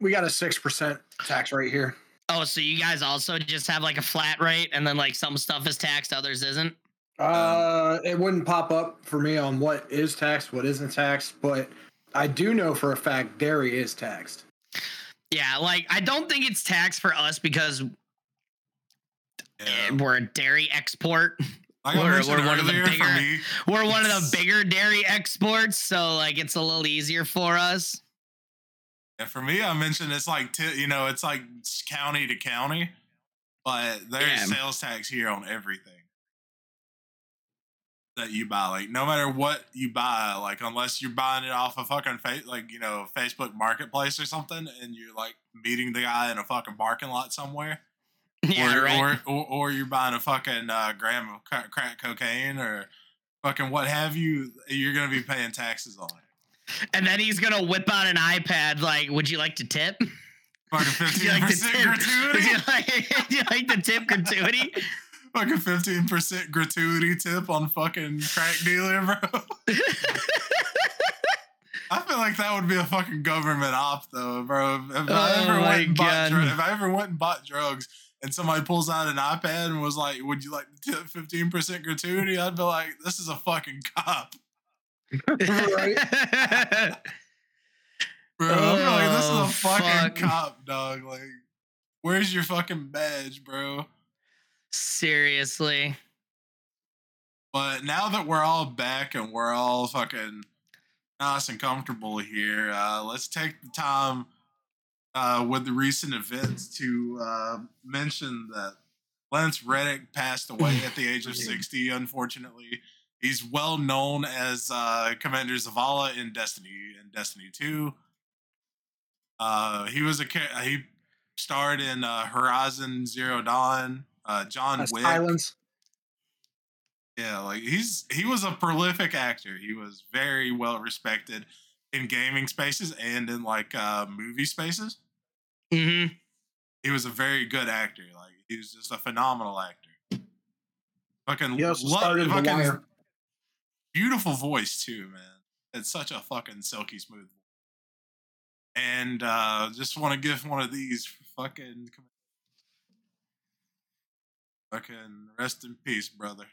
We got a six percent tax rate here. Oh, so you guys also just have like a flat rate and then like some stuff is taxed, others isn't? Uh, it wouldn't pop up for me on what is taxed, what isn't taxed, but I do know for a fact dairy is taxed. Yeah, like I don't think it's taxed for us because Yeah. we're a dairy export. Like I We're- we're one of the bigger- me, We're one of the bigger dairy exports, so like it's a little easier for us. Yeah, for me, I mentioned it's like t- you know, it's like county to county, but there's Yeah. sales tax here on everything that you buy. Like no matter what you buy, like unless you're buying it off a fucking fa- like you know Facebook Marketplace or something, and you're like meeting the guy in a fucking parking lot somewhere, Yeah, or, right. or, or or you're buying a fucking uh, gram of crack cocaine or fucking what have you, you're gonna be paying taxes on it. And then he's gonna whip out an iPad. Like, would you like to tip? Fucking Would fifteen like to percent gratuity. Would you like, you like the tip gratuity? fucking fifteen percent gratuity tip on fucking crack dealer, bro. I feel like that would be a fucking government op, though, bro. If, if I Oh ever went and bought dr- if I ever went and bought drugs and somebody pulls out an iPad and was like, "Would you like fifteen percent gratuity?" I'd be like, "This is a fucking cop." Right. Bro, I'm like, this is Oh, a fucking fuck. cop, dog. Like, where's your fucking badge, bro? Seriously. But now that we're all back and we're all fucking nice and comfortable here, uh, let's take the time uh, with the recent events to uh, mention that Lance Reddick passed away at the age of 60, unfortunately. He's well known as uh, Commander Zavala in Destiny and Destiny 2. Uh, he was a he starred in uh, Horizon Zero Dawn. Uh, John Uh, Wick. Silence. Yeah, like he's he was a prolific actor. He was very well respected in gaming spaces and in like uh movie spaces. Mm-hmm. He was a very good actor. Like he was just a phenomenal actor. Fucking He also lo- started in The fucking. Beautiful voice too, man. It's such a fucking silky smooth voice. And uh just want to give one of these for fucking fucking rest in peace, brother.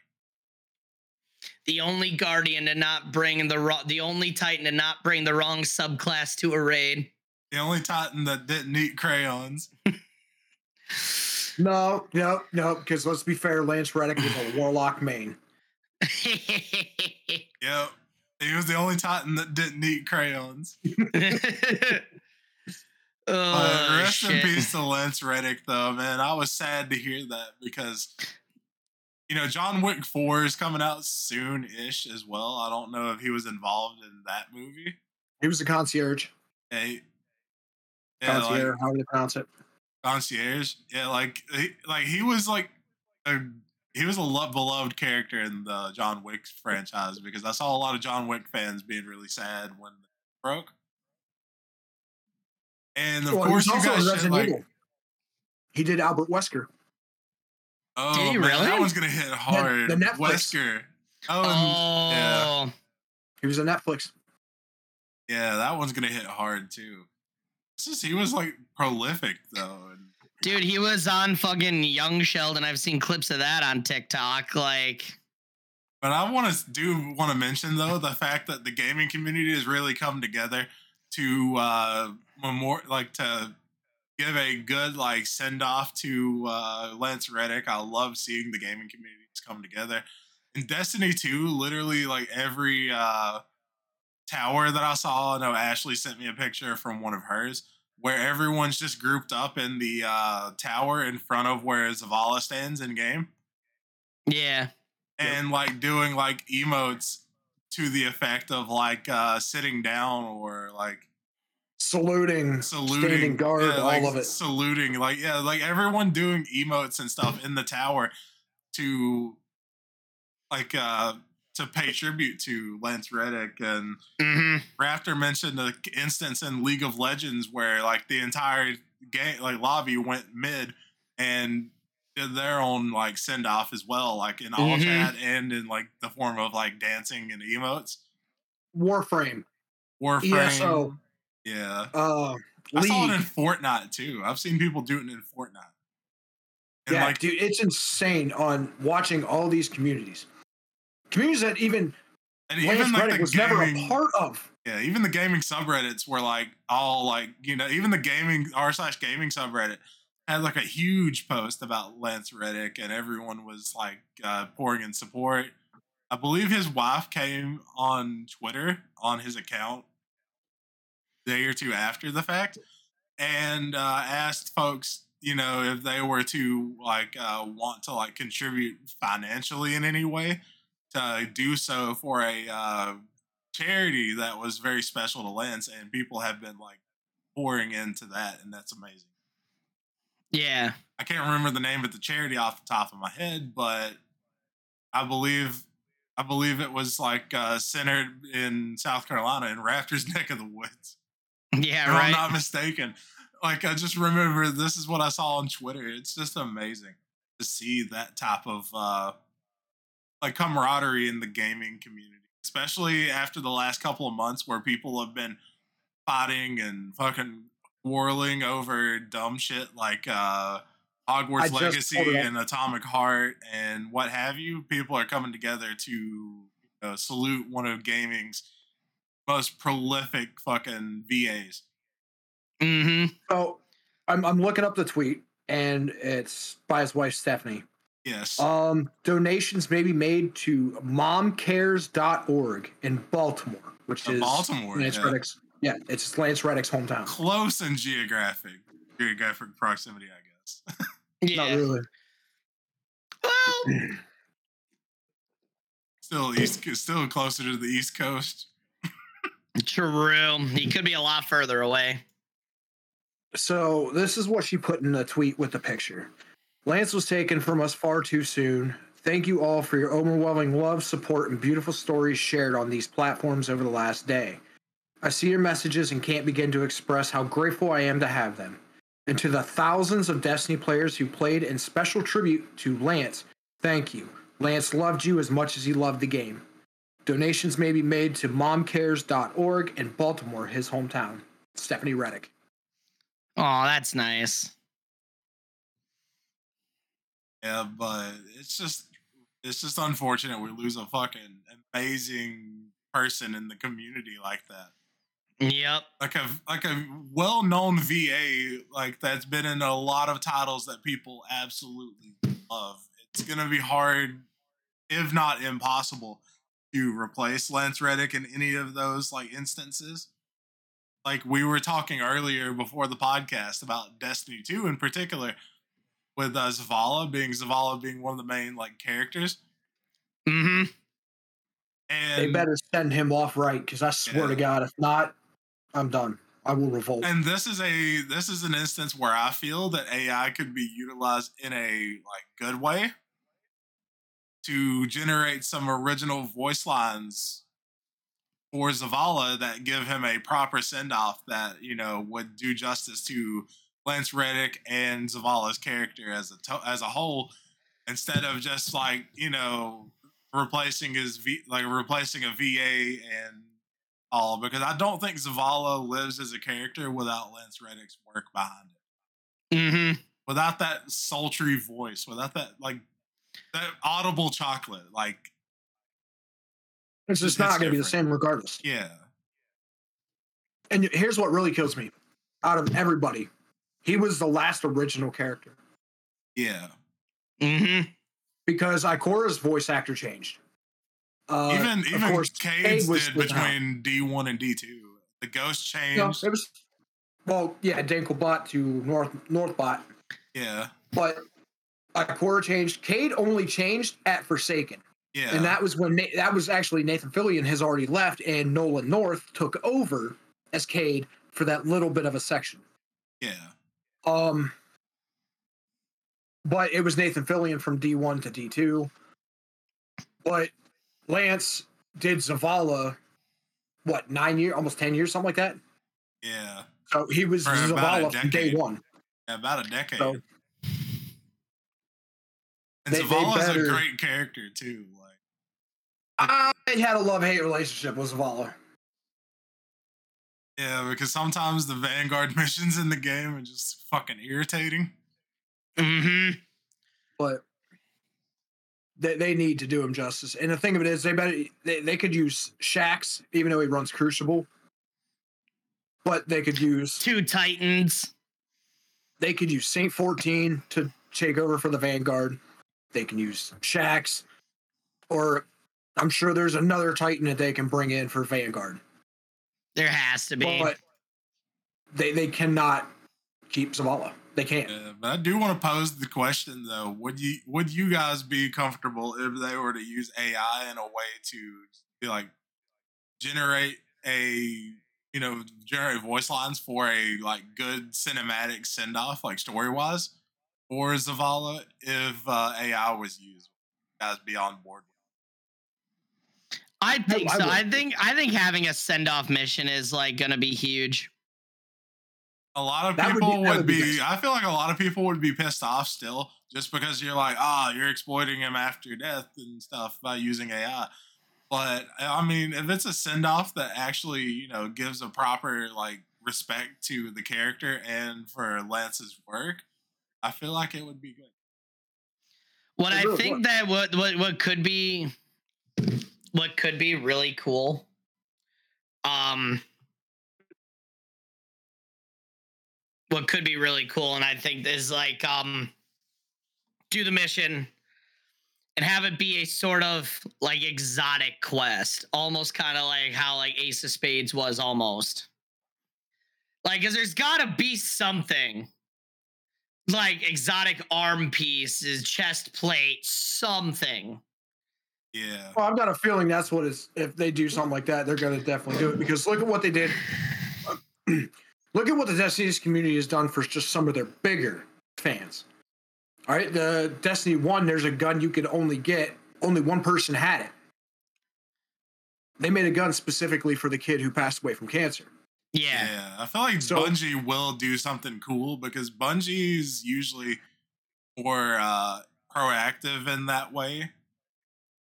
The only guardian to not bring the wrong, the only titan to not bring the wrong subclass to a raid. The only Titan that didn't eat crayons. No, no, no. Because let's be fair, Lance Reddick was a warlock main. Yep. He was the only Titan that didn't eat crayons. oh, But rest in peace to Lance Reddick, though, man. I was sad to hear that because, you know, John Wick 4 is coming out soon ish as well. I don't know if he was involved in that movie. He was a concierge. Hey, yeah, Concierge, like how do you pronounce it? concierge. Yeah, like he, like he was like a he was a lo- beloved character in the John Wick franchise because I saw a lot of John Wick fans being really sad when it broke. And of Well, course, was you also guys shit Resident like, Evil. He did Albert Wesker. oh Did he man, really? that one's gonna hit hard. the Netflix. Wesker. Oh, and- Oh, yeah. He was on Netflix. yeah, that one's gonna hit hard too. It's just he was like prolific though, and dude, he was on fucking Young Sheldon. I've seen clips of that on TikTok. Like, But I want to do want to mention though the fact that the gaming community has really come together to uh memor- like to give a good like send off to uh Lance Reddick. I love seeing the gaming communities come together. In Destiny 2, literally like every uh tower that I saw, I know Ashley sent me a picture from one of hers where everyone's just grouped up in the uh tower in front of where Zavala stands in game. Yeah, and like doing like emotes to the effect of like uh sitting down or like Saluting, saluting. standing guard, yeah, like, all of it. saluting like yeah like everyone doing emotes and stuff in the tower to like uh to pay tribute to Lance Reddick and hmm Raptor mentioned the instance in League of Legends where like the entire game like lobby went mid and did their own like send off as well, like in all Mhm. chat and in like the form of like dancing and emotes. Warframe, Warframe. ESO. Yeah. uh, I saw it in Fortnite too. I've seen people doing it in Fortnite. And Yeah, like dude, it's insane on watching all these communities. Communities that even and Lance even like Reddick the was never a gaming, part of. yeah, even the gaming subreddits were like all like, you know, even the gaming r slash gaming subreddit had like a huge post about Lance Reddick and everyone was like uh, pouring in support. I believe his wife came on Twitter on his account a day or two after the fact and uh, asked folks, you know, if they were to like uh, want to like contribute financially in any way to do so for a uh, charity that was very special to Lance, and people have been like pouring into that, and that's amazing. yeah. I can't remember the name of the charity off the top of my head, but I believe I believe it was like uh, centered in South Carolina in Raptor's neck of the woods. Yeah, if I'm right. not mistaken. Like I just remember this is what I saw on Twitter. It's just amazing to see that type of uh like camaraderie in the gaming community, especially after the last couple of months where people have been fighting and fucking quarreling over dumb shit like uh Hogwarts Legacy pulled it up. and Atomic Heart and what have you, people are coming together to you know, salute one of gaming's most prolific fucking VAs. Mm-hmm. So I'm I'm looking up the tweet, and it's by his wife Stephanie. Yes. Um, donations may be made to momcares.org in Baltimore, which Uh, is Baltimore, Lance yeah. Reddick's. Yeah, it's Lance Reddick's hometown. Close in geographic geographic proximity, I guess. Yeah. Not really. Well, still east, still closer to the East Coast. true. He could be a lot further away. So this is what she put in the tweet with the picture. Lance was taken from us far too soon. Thank you all for your overwhelming love, support, and beautiful stories shared on these platforms over the last day. I see your messages and can't begin to express how grateful I am to have them. And to the thousands of Destiny players who played in special tribute to Lance, thank you. Lance loved you as much as he loved the game. Donations may be made to momcares.org in Baltimore, his hometown. Stephanie Reddick. Oh, that's nice. Yeah, but it's just it's just unfortunate we lose a fucking amazing person in the community like that. Yep. Like a like a well known VA like that's been in a lot of titles that people absolutely love. It's gonna be hard, if not impossible, to replace Lance Reddick in any of those like instances. Like we were talking earlier before the podcast about Destiny 2 in particular, with uh, Zavala being Zavala being one of the main like characters. Mm-hmm. And They better send him off right, because I swear to God, if not, I'm done. I will revolt. and this is a this is an instance where I feel that AI could be utilized in a like good way to generate some original voice lines for Zavala that give him a proper send off that you know would do justice to Lance Reddick and Zavala's character as a to- as a whole, instead of just like you know replacing his v like replacing a VA and all because I don't think Zavala lives as a character without Lance Reddick's work behind it. Mm-hmm. Without that sultry voice, without that like that audible chocolate, like it's just it's not going to be the same regardless. yeah, And here's what really kills me out of everybody he was the last original character yeah. Mm-hmm. because Ikora's voice actor changed. Uh, even of even course, Cayde's Cayde was did between D one and D two. The ghost No, changed. it was well, yeah, Dinklebot to North Northbot, yeah, but Ikora changed. Cayde only changed at Forsaken. yeah, And that was when Na- that was actually Nathan Fillion has already left, and Nolan North took over as Cayde for that little bit of a section. yeah, Um, but it was Nathan Fillion from D1 to D2. But Lance did Zavala, what nine years, almost ten years, something like that. yeah. So he was For Zavala from day one. About a decade. So- and They- they Zavala's better- a great character too. Like, I had a love hate relationship with Zavala. Yeah, because sometimes the Vanguard missions in the game are just fucking irritating. Mm-hmm. but they, they need to do him justice. And the thing of it is, they better they, they could use Shax, even though he runs Crucible. But they could use Two Titans. they could use Saint fourteen to take over for the Vanguard. They can use Shax, or I'm sure there's another Titan that they can bring in for Vanguard. There has to be. But they they cannot keep Zavala. They can't. Yeah, but I do want to pose the question though: Would you would you guys be comfortable if they were to use AI in a way to be like generate a you know generate voice lines for a like good cinematic send off, like story wise, for Zavala if uh, AI was used? Would you guys be on board? I think I so. would. I think I think having a send off mission is like gonna be huge. A lot of That would be- people would, would be be. I feel like a lot of people would be pissed off still, just because you're like, ah, you're exploiting him after death and stuff by using AI. But I mean, if it's a send off that actually, you know, gives a proper like respect to the character and for Lance's work, I feel like it would be good. What I think that what what what could be what could be really cool um what could be really cool and I think is like um do the mission and have it be a sort of like exotic quest, almost kind of like how like Ace of Spades was almost. Like, cause there's gotta be something like exotic arm pieces, chest plate, something. Yeah. Well, I've got a feeling that's what is. If they do something like that, they're going to definitely do it because look at what they did. look at what the Destiny's community has done for just some of their bigger fans. All right, the Destiny One, there's a gun you could only get. Only one person had it. They made a gun specifically for the kid who passed away from cancer. Yeah. Yeah, I feel like So- Bungie will do something cool because Bungie's usually more uh, proactive in that way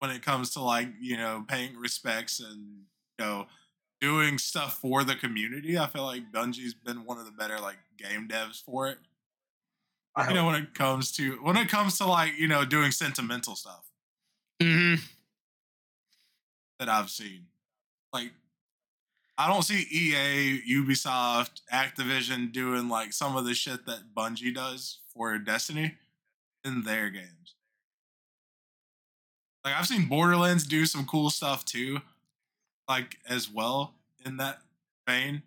when it comes to like you know paying respects and you know doing stuff for the community. I feel like Bungie's been one of the better like game devs for it. I You know when it comes to when it comes to like you know doing sentimental stuff hmm that I've seen. Like, I don't see EA, Ubisoft, Activision doing like some of the shit that Bungie does for Destiny in their games. Like, I've seen Borderlands do some cool stuff too, like as well in that vein.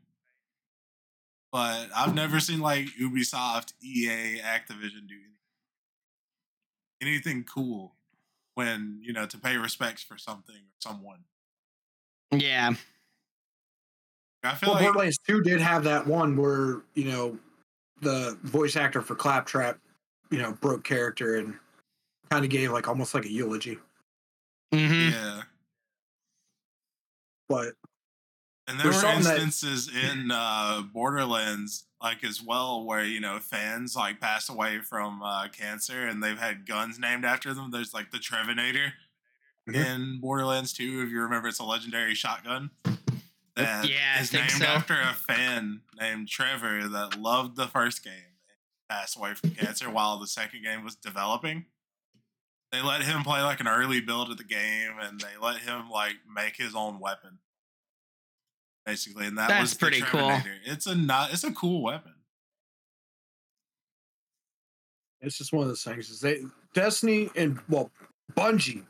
But I've never seen like Ubisoft, EA, Activision do anything, anything cool when you know to pay respects for something or someone. Yeah. I feel Well, like Borderlands 2 did have that one where, you know, the voice actor for Claptrap, you know, broke character and kind of gave like almost like a eulogy. Hmm yeah, But and there were something that- instances in uh, Borderlands like as well where you know fans like passed away from uh, cancer and they've had guns named after them. There's like the Trevinator Mhm. in Borderlands 2, if you remember, it's a legendary shotgun. That Yeah, I is named so. after a fan named Trevor that loved the first game and passed away from cancer while the second game was developing. They let him play like an early build of the game and they let him like make his own weapon. Basically, and that That's was pretty cool. It's a not it's a cool weapon. it's just one of those things. Is they Destiny and well, Bungie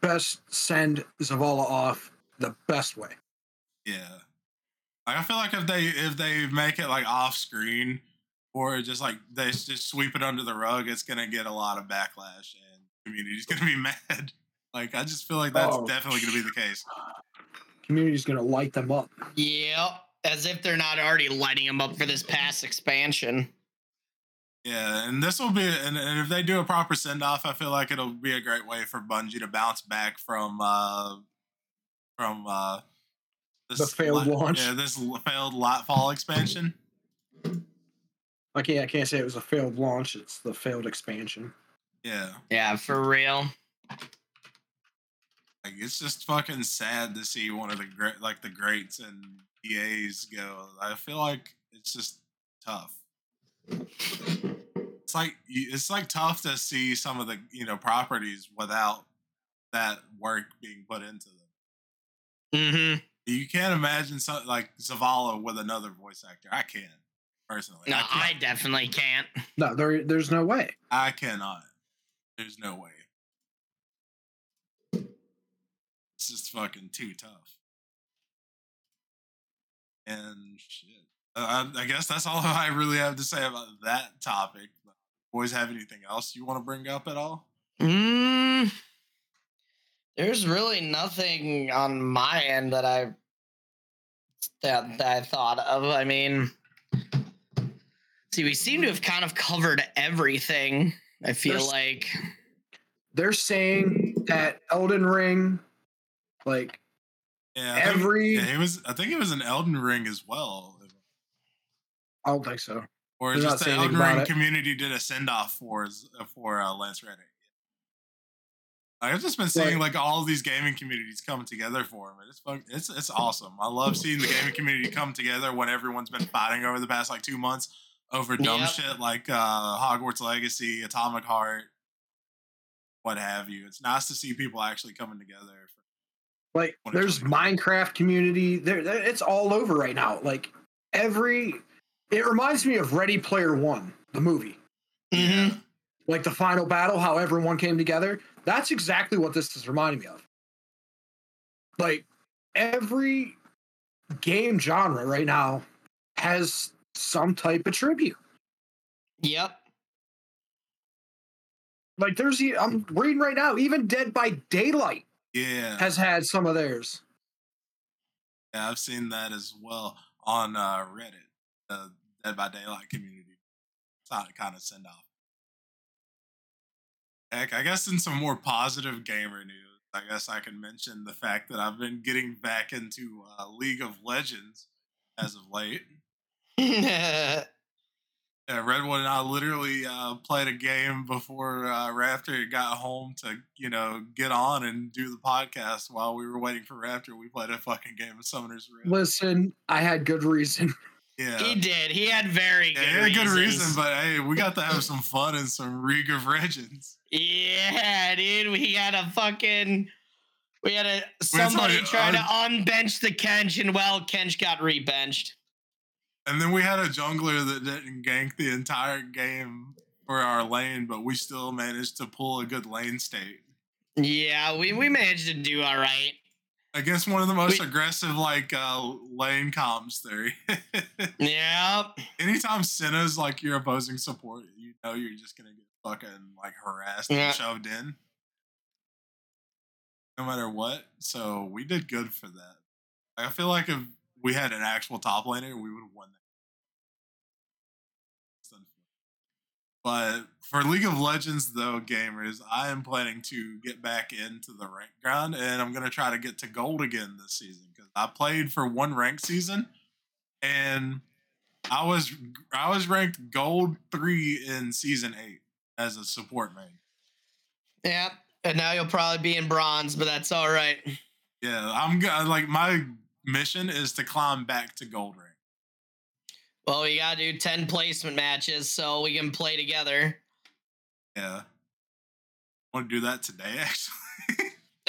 best send Zavala off the best way. Yeah. Like, I feel like if they if they make it like off screen or just like they just sweep it under the rug, it's gonna get a lot of backlash and community's gonna be mad. Like I just feel like that's Oh. definitely gonna be the case. Community's gonna light them up. Yep. As if they're not already lighting them up for this past expansion. Yeah, and this will be and, and if they do a proper send off, I feel like it'll be a great way for Bungie to bounce back from uh from uh The failed li- launch. Yeah, this l- failed Lightfall expansion. I can't I can't say it was a failed launch, it's the failed expansion. Yeah. Yeah, for real. Like it's just fucking sad to see one of the great like the greats and EAs go. I feel like it's just tough. It's like it's like tough to see some of the you know properties without that work being put into them. hmm You can't imagine something like Zavala with another voice actor. I can't personally. No, I, I can't. definitely can't. No, there there's no way. I cannot. There's no way. It's just fucking too tough. And shit. Uh, I, I guess that's all I really have to say about that topic. Boys, have anything else you want to bring up at all? Mm, there's really nothing on my end that I that, that I thought of. I mean, see, we seem to have kind of covered everything. I feel There's- like. They're saying that Elden Ring, like Yeah, I think, every yeah, it was. I think it was an Elden Ring as well, I don't think so. or They're just the Elden Ring it. community did a send off for for uh, Lance Reddick. I've just been seeing like all these gaming communities come together for him. and It's fun. It's it's awesome. I love seeing the gaming community come together when everyone's been fighting over the past like two months over dumb Yep. shit like uh, Hogwarts Legacy, Atomic Heart, what have you. It's nice to see people actually coming together. For, Like there's. Minecraft community. There, there- it's all over right now. Like every, it reminds me of Ready Player One, the movie. Mhm. Like the final battle, how everyone came together. That's exactly what this is reminding me of. Like every game genre right now has some type of tribute. Yep. Like there's, I'm reading right now, even Dead by Daylight yeah, has had some of theirs. yeah, I've seen that as well on uh, Reddit, the Dead by Daylight community. It's not kind of send off. Heck, I guess in some more positive gamer news, I guess I can mention the fact that I've been getting back into uh, League of Legends as of late. Yeah, Redwood and I literally uh, played a game before uh, Raptor got home to, you know, get on and do the podcast while we were waiting for Raptor. We played a fucking game of Summoner's Rift. Listen, I had good reason. Yeah. he did. He had very Yeah, good, he had good reason, but hey, we got to have some fun and some League of Legends. Yeah, dude. We had a fucking. We had a somebody like, try to unbench the Kench, and well, Kench got rebenched. And then we had a jungler that didn't gank the entire game for our lane, but we still managed to pull a good lane state. Yeah, we, we managed to do all right. Against one of the most We- aggressive like uh, lane comms there. yeah. anytime Senna's like your opposing support, you know you're just gonna get fucking like harassed Yeah. and shoved in. No matter what. So we did good for that. I feel like if we had an actual top laner, we would have won that. But for League of Legends, though, gamers, I am planning to get back into the rank ground, and I'm gonna try to get to gold again this season because I played for one rank season, and I was I was ranked gold three in season eight as a support main. Yep. And now you'll probably be in bronze, but that's all right. Yeah, I'm like my mission is to climb back to gold rank. Well, we gotta do ten placement matches so we can play together. Yeah, want to do that today actually.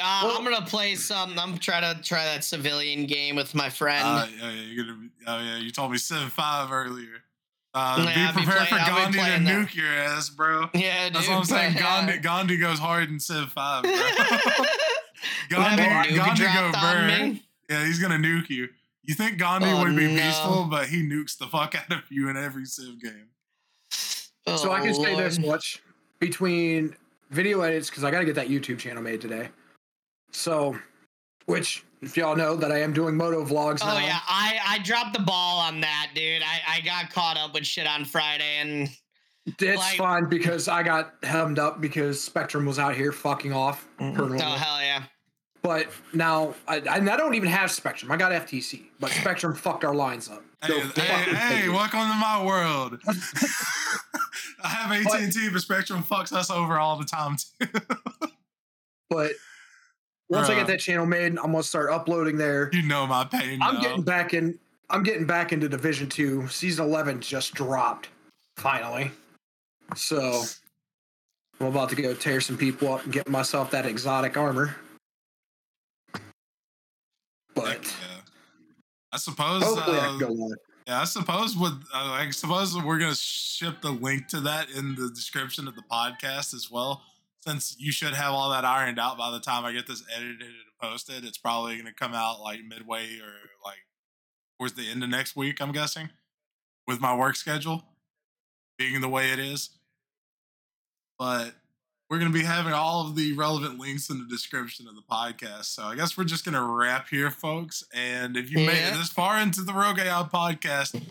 Uh, Well- I'm gonna play some. I'm trying to try that civilian game with my friend. uh, yeah, yeah, you're gonna. Be, oh yeah, you told me seven five earlier. Uh, Yeah, I'll be be prepared playing- for I'll Gandhi to playing that. nuke your ass, bro. yeah, dude. That's what I'm saying. but, Gandhi, Gandhi goes hard in Civ five, bro. Gandhi, Gandhi, Gandhi go burn. me. Yeah, he's gonna nuke you. You think Gandhi Oh, would be no. peaceful, but he nukes the fuck out of you in every Civ game. so I Oh, can say this Lord. much between video edits because I got to get that YouTube channel made today. So, which if y'all know that I am doing moto vlogs oh, now. Oh yeah, I I dropped the ball on that, dude. I I got caught up with shit on Friday, and it's like- fine because I got hemmed up because Spectrum was out here fucking off. oh hell yeah. But now I, I, don't even have Spectrum. I got FTC, but Spectrum fucked our lines up. Hey, hey, hey, welcome to my world. I have AT and T, but Spectrum fucks us over all the time too. But once I get that channel made, I'm gonna start uploading there. you know my pain. I'm though. getting back in. I'm getting back into Division Two. Season 11 just dropped, finally. So I'm about to go tear some people up and get myself that exotic armor. But yeah. I suppose. hopefully I uh, can go live. Yeah, I suppose with uh, I suppose we're gonna ship the link to that in the description of the podcast as well. Since you should have all that ironed out by the time I get this edited and posted, it's probably gonna come out like midway or like towards the end of next week. I'm guessing with my work schedule being the way it is. But we're gonna be having all of the relevant links in the description of the podcast. So I guess we're just gonna wrap here, folks. And if you made it this far into the Rogue AI podcast,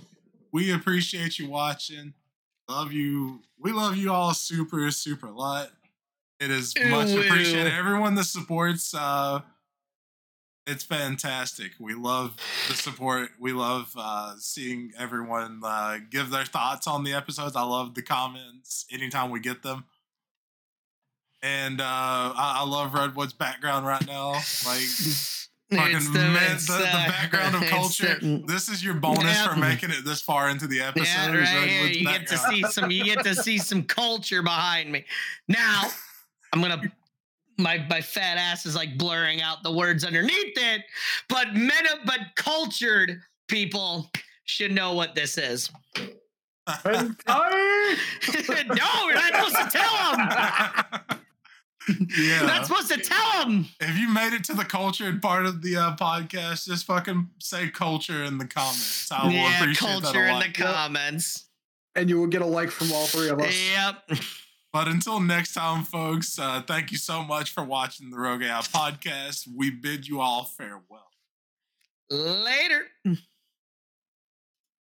we appreciate you watching. Love you. We love you all super, super a lot. It is much Ooh, appreciated. ew. Everyone that supports, uh, it's fantastic. We love the support. We love uh, seeing everyone uh, give their thoughts on the episodes. I love the comments anytime we get them. And uh, I, I love Redwood's background right now. Like Fucking It's man, the, it's, the background of culture. the- this is your bonus Yeah. for making it this far into the episode. Yeah, right like here. with You get to see some. You get to see some culture behind me. Now, I'm gonna. My my fat ass is like blurring out the words underneath it, but men, of but cultured people should know what this is. No, we're not supposed to tell them. Yeah. You're not supposed to tell them. if you made it to the cultured part of the uh, podcast, just fucking say culture in the comments. I will Yeah, appreciate that culture a in the comments. and you will get a like from all three of us. Yep. But until next time, folks, uh, thank you so much for watching the Rogue AI podcast. We bid you all farewell. Later.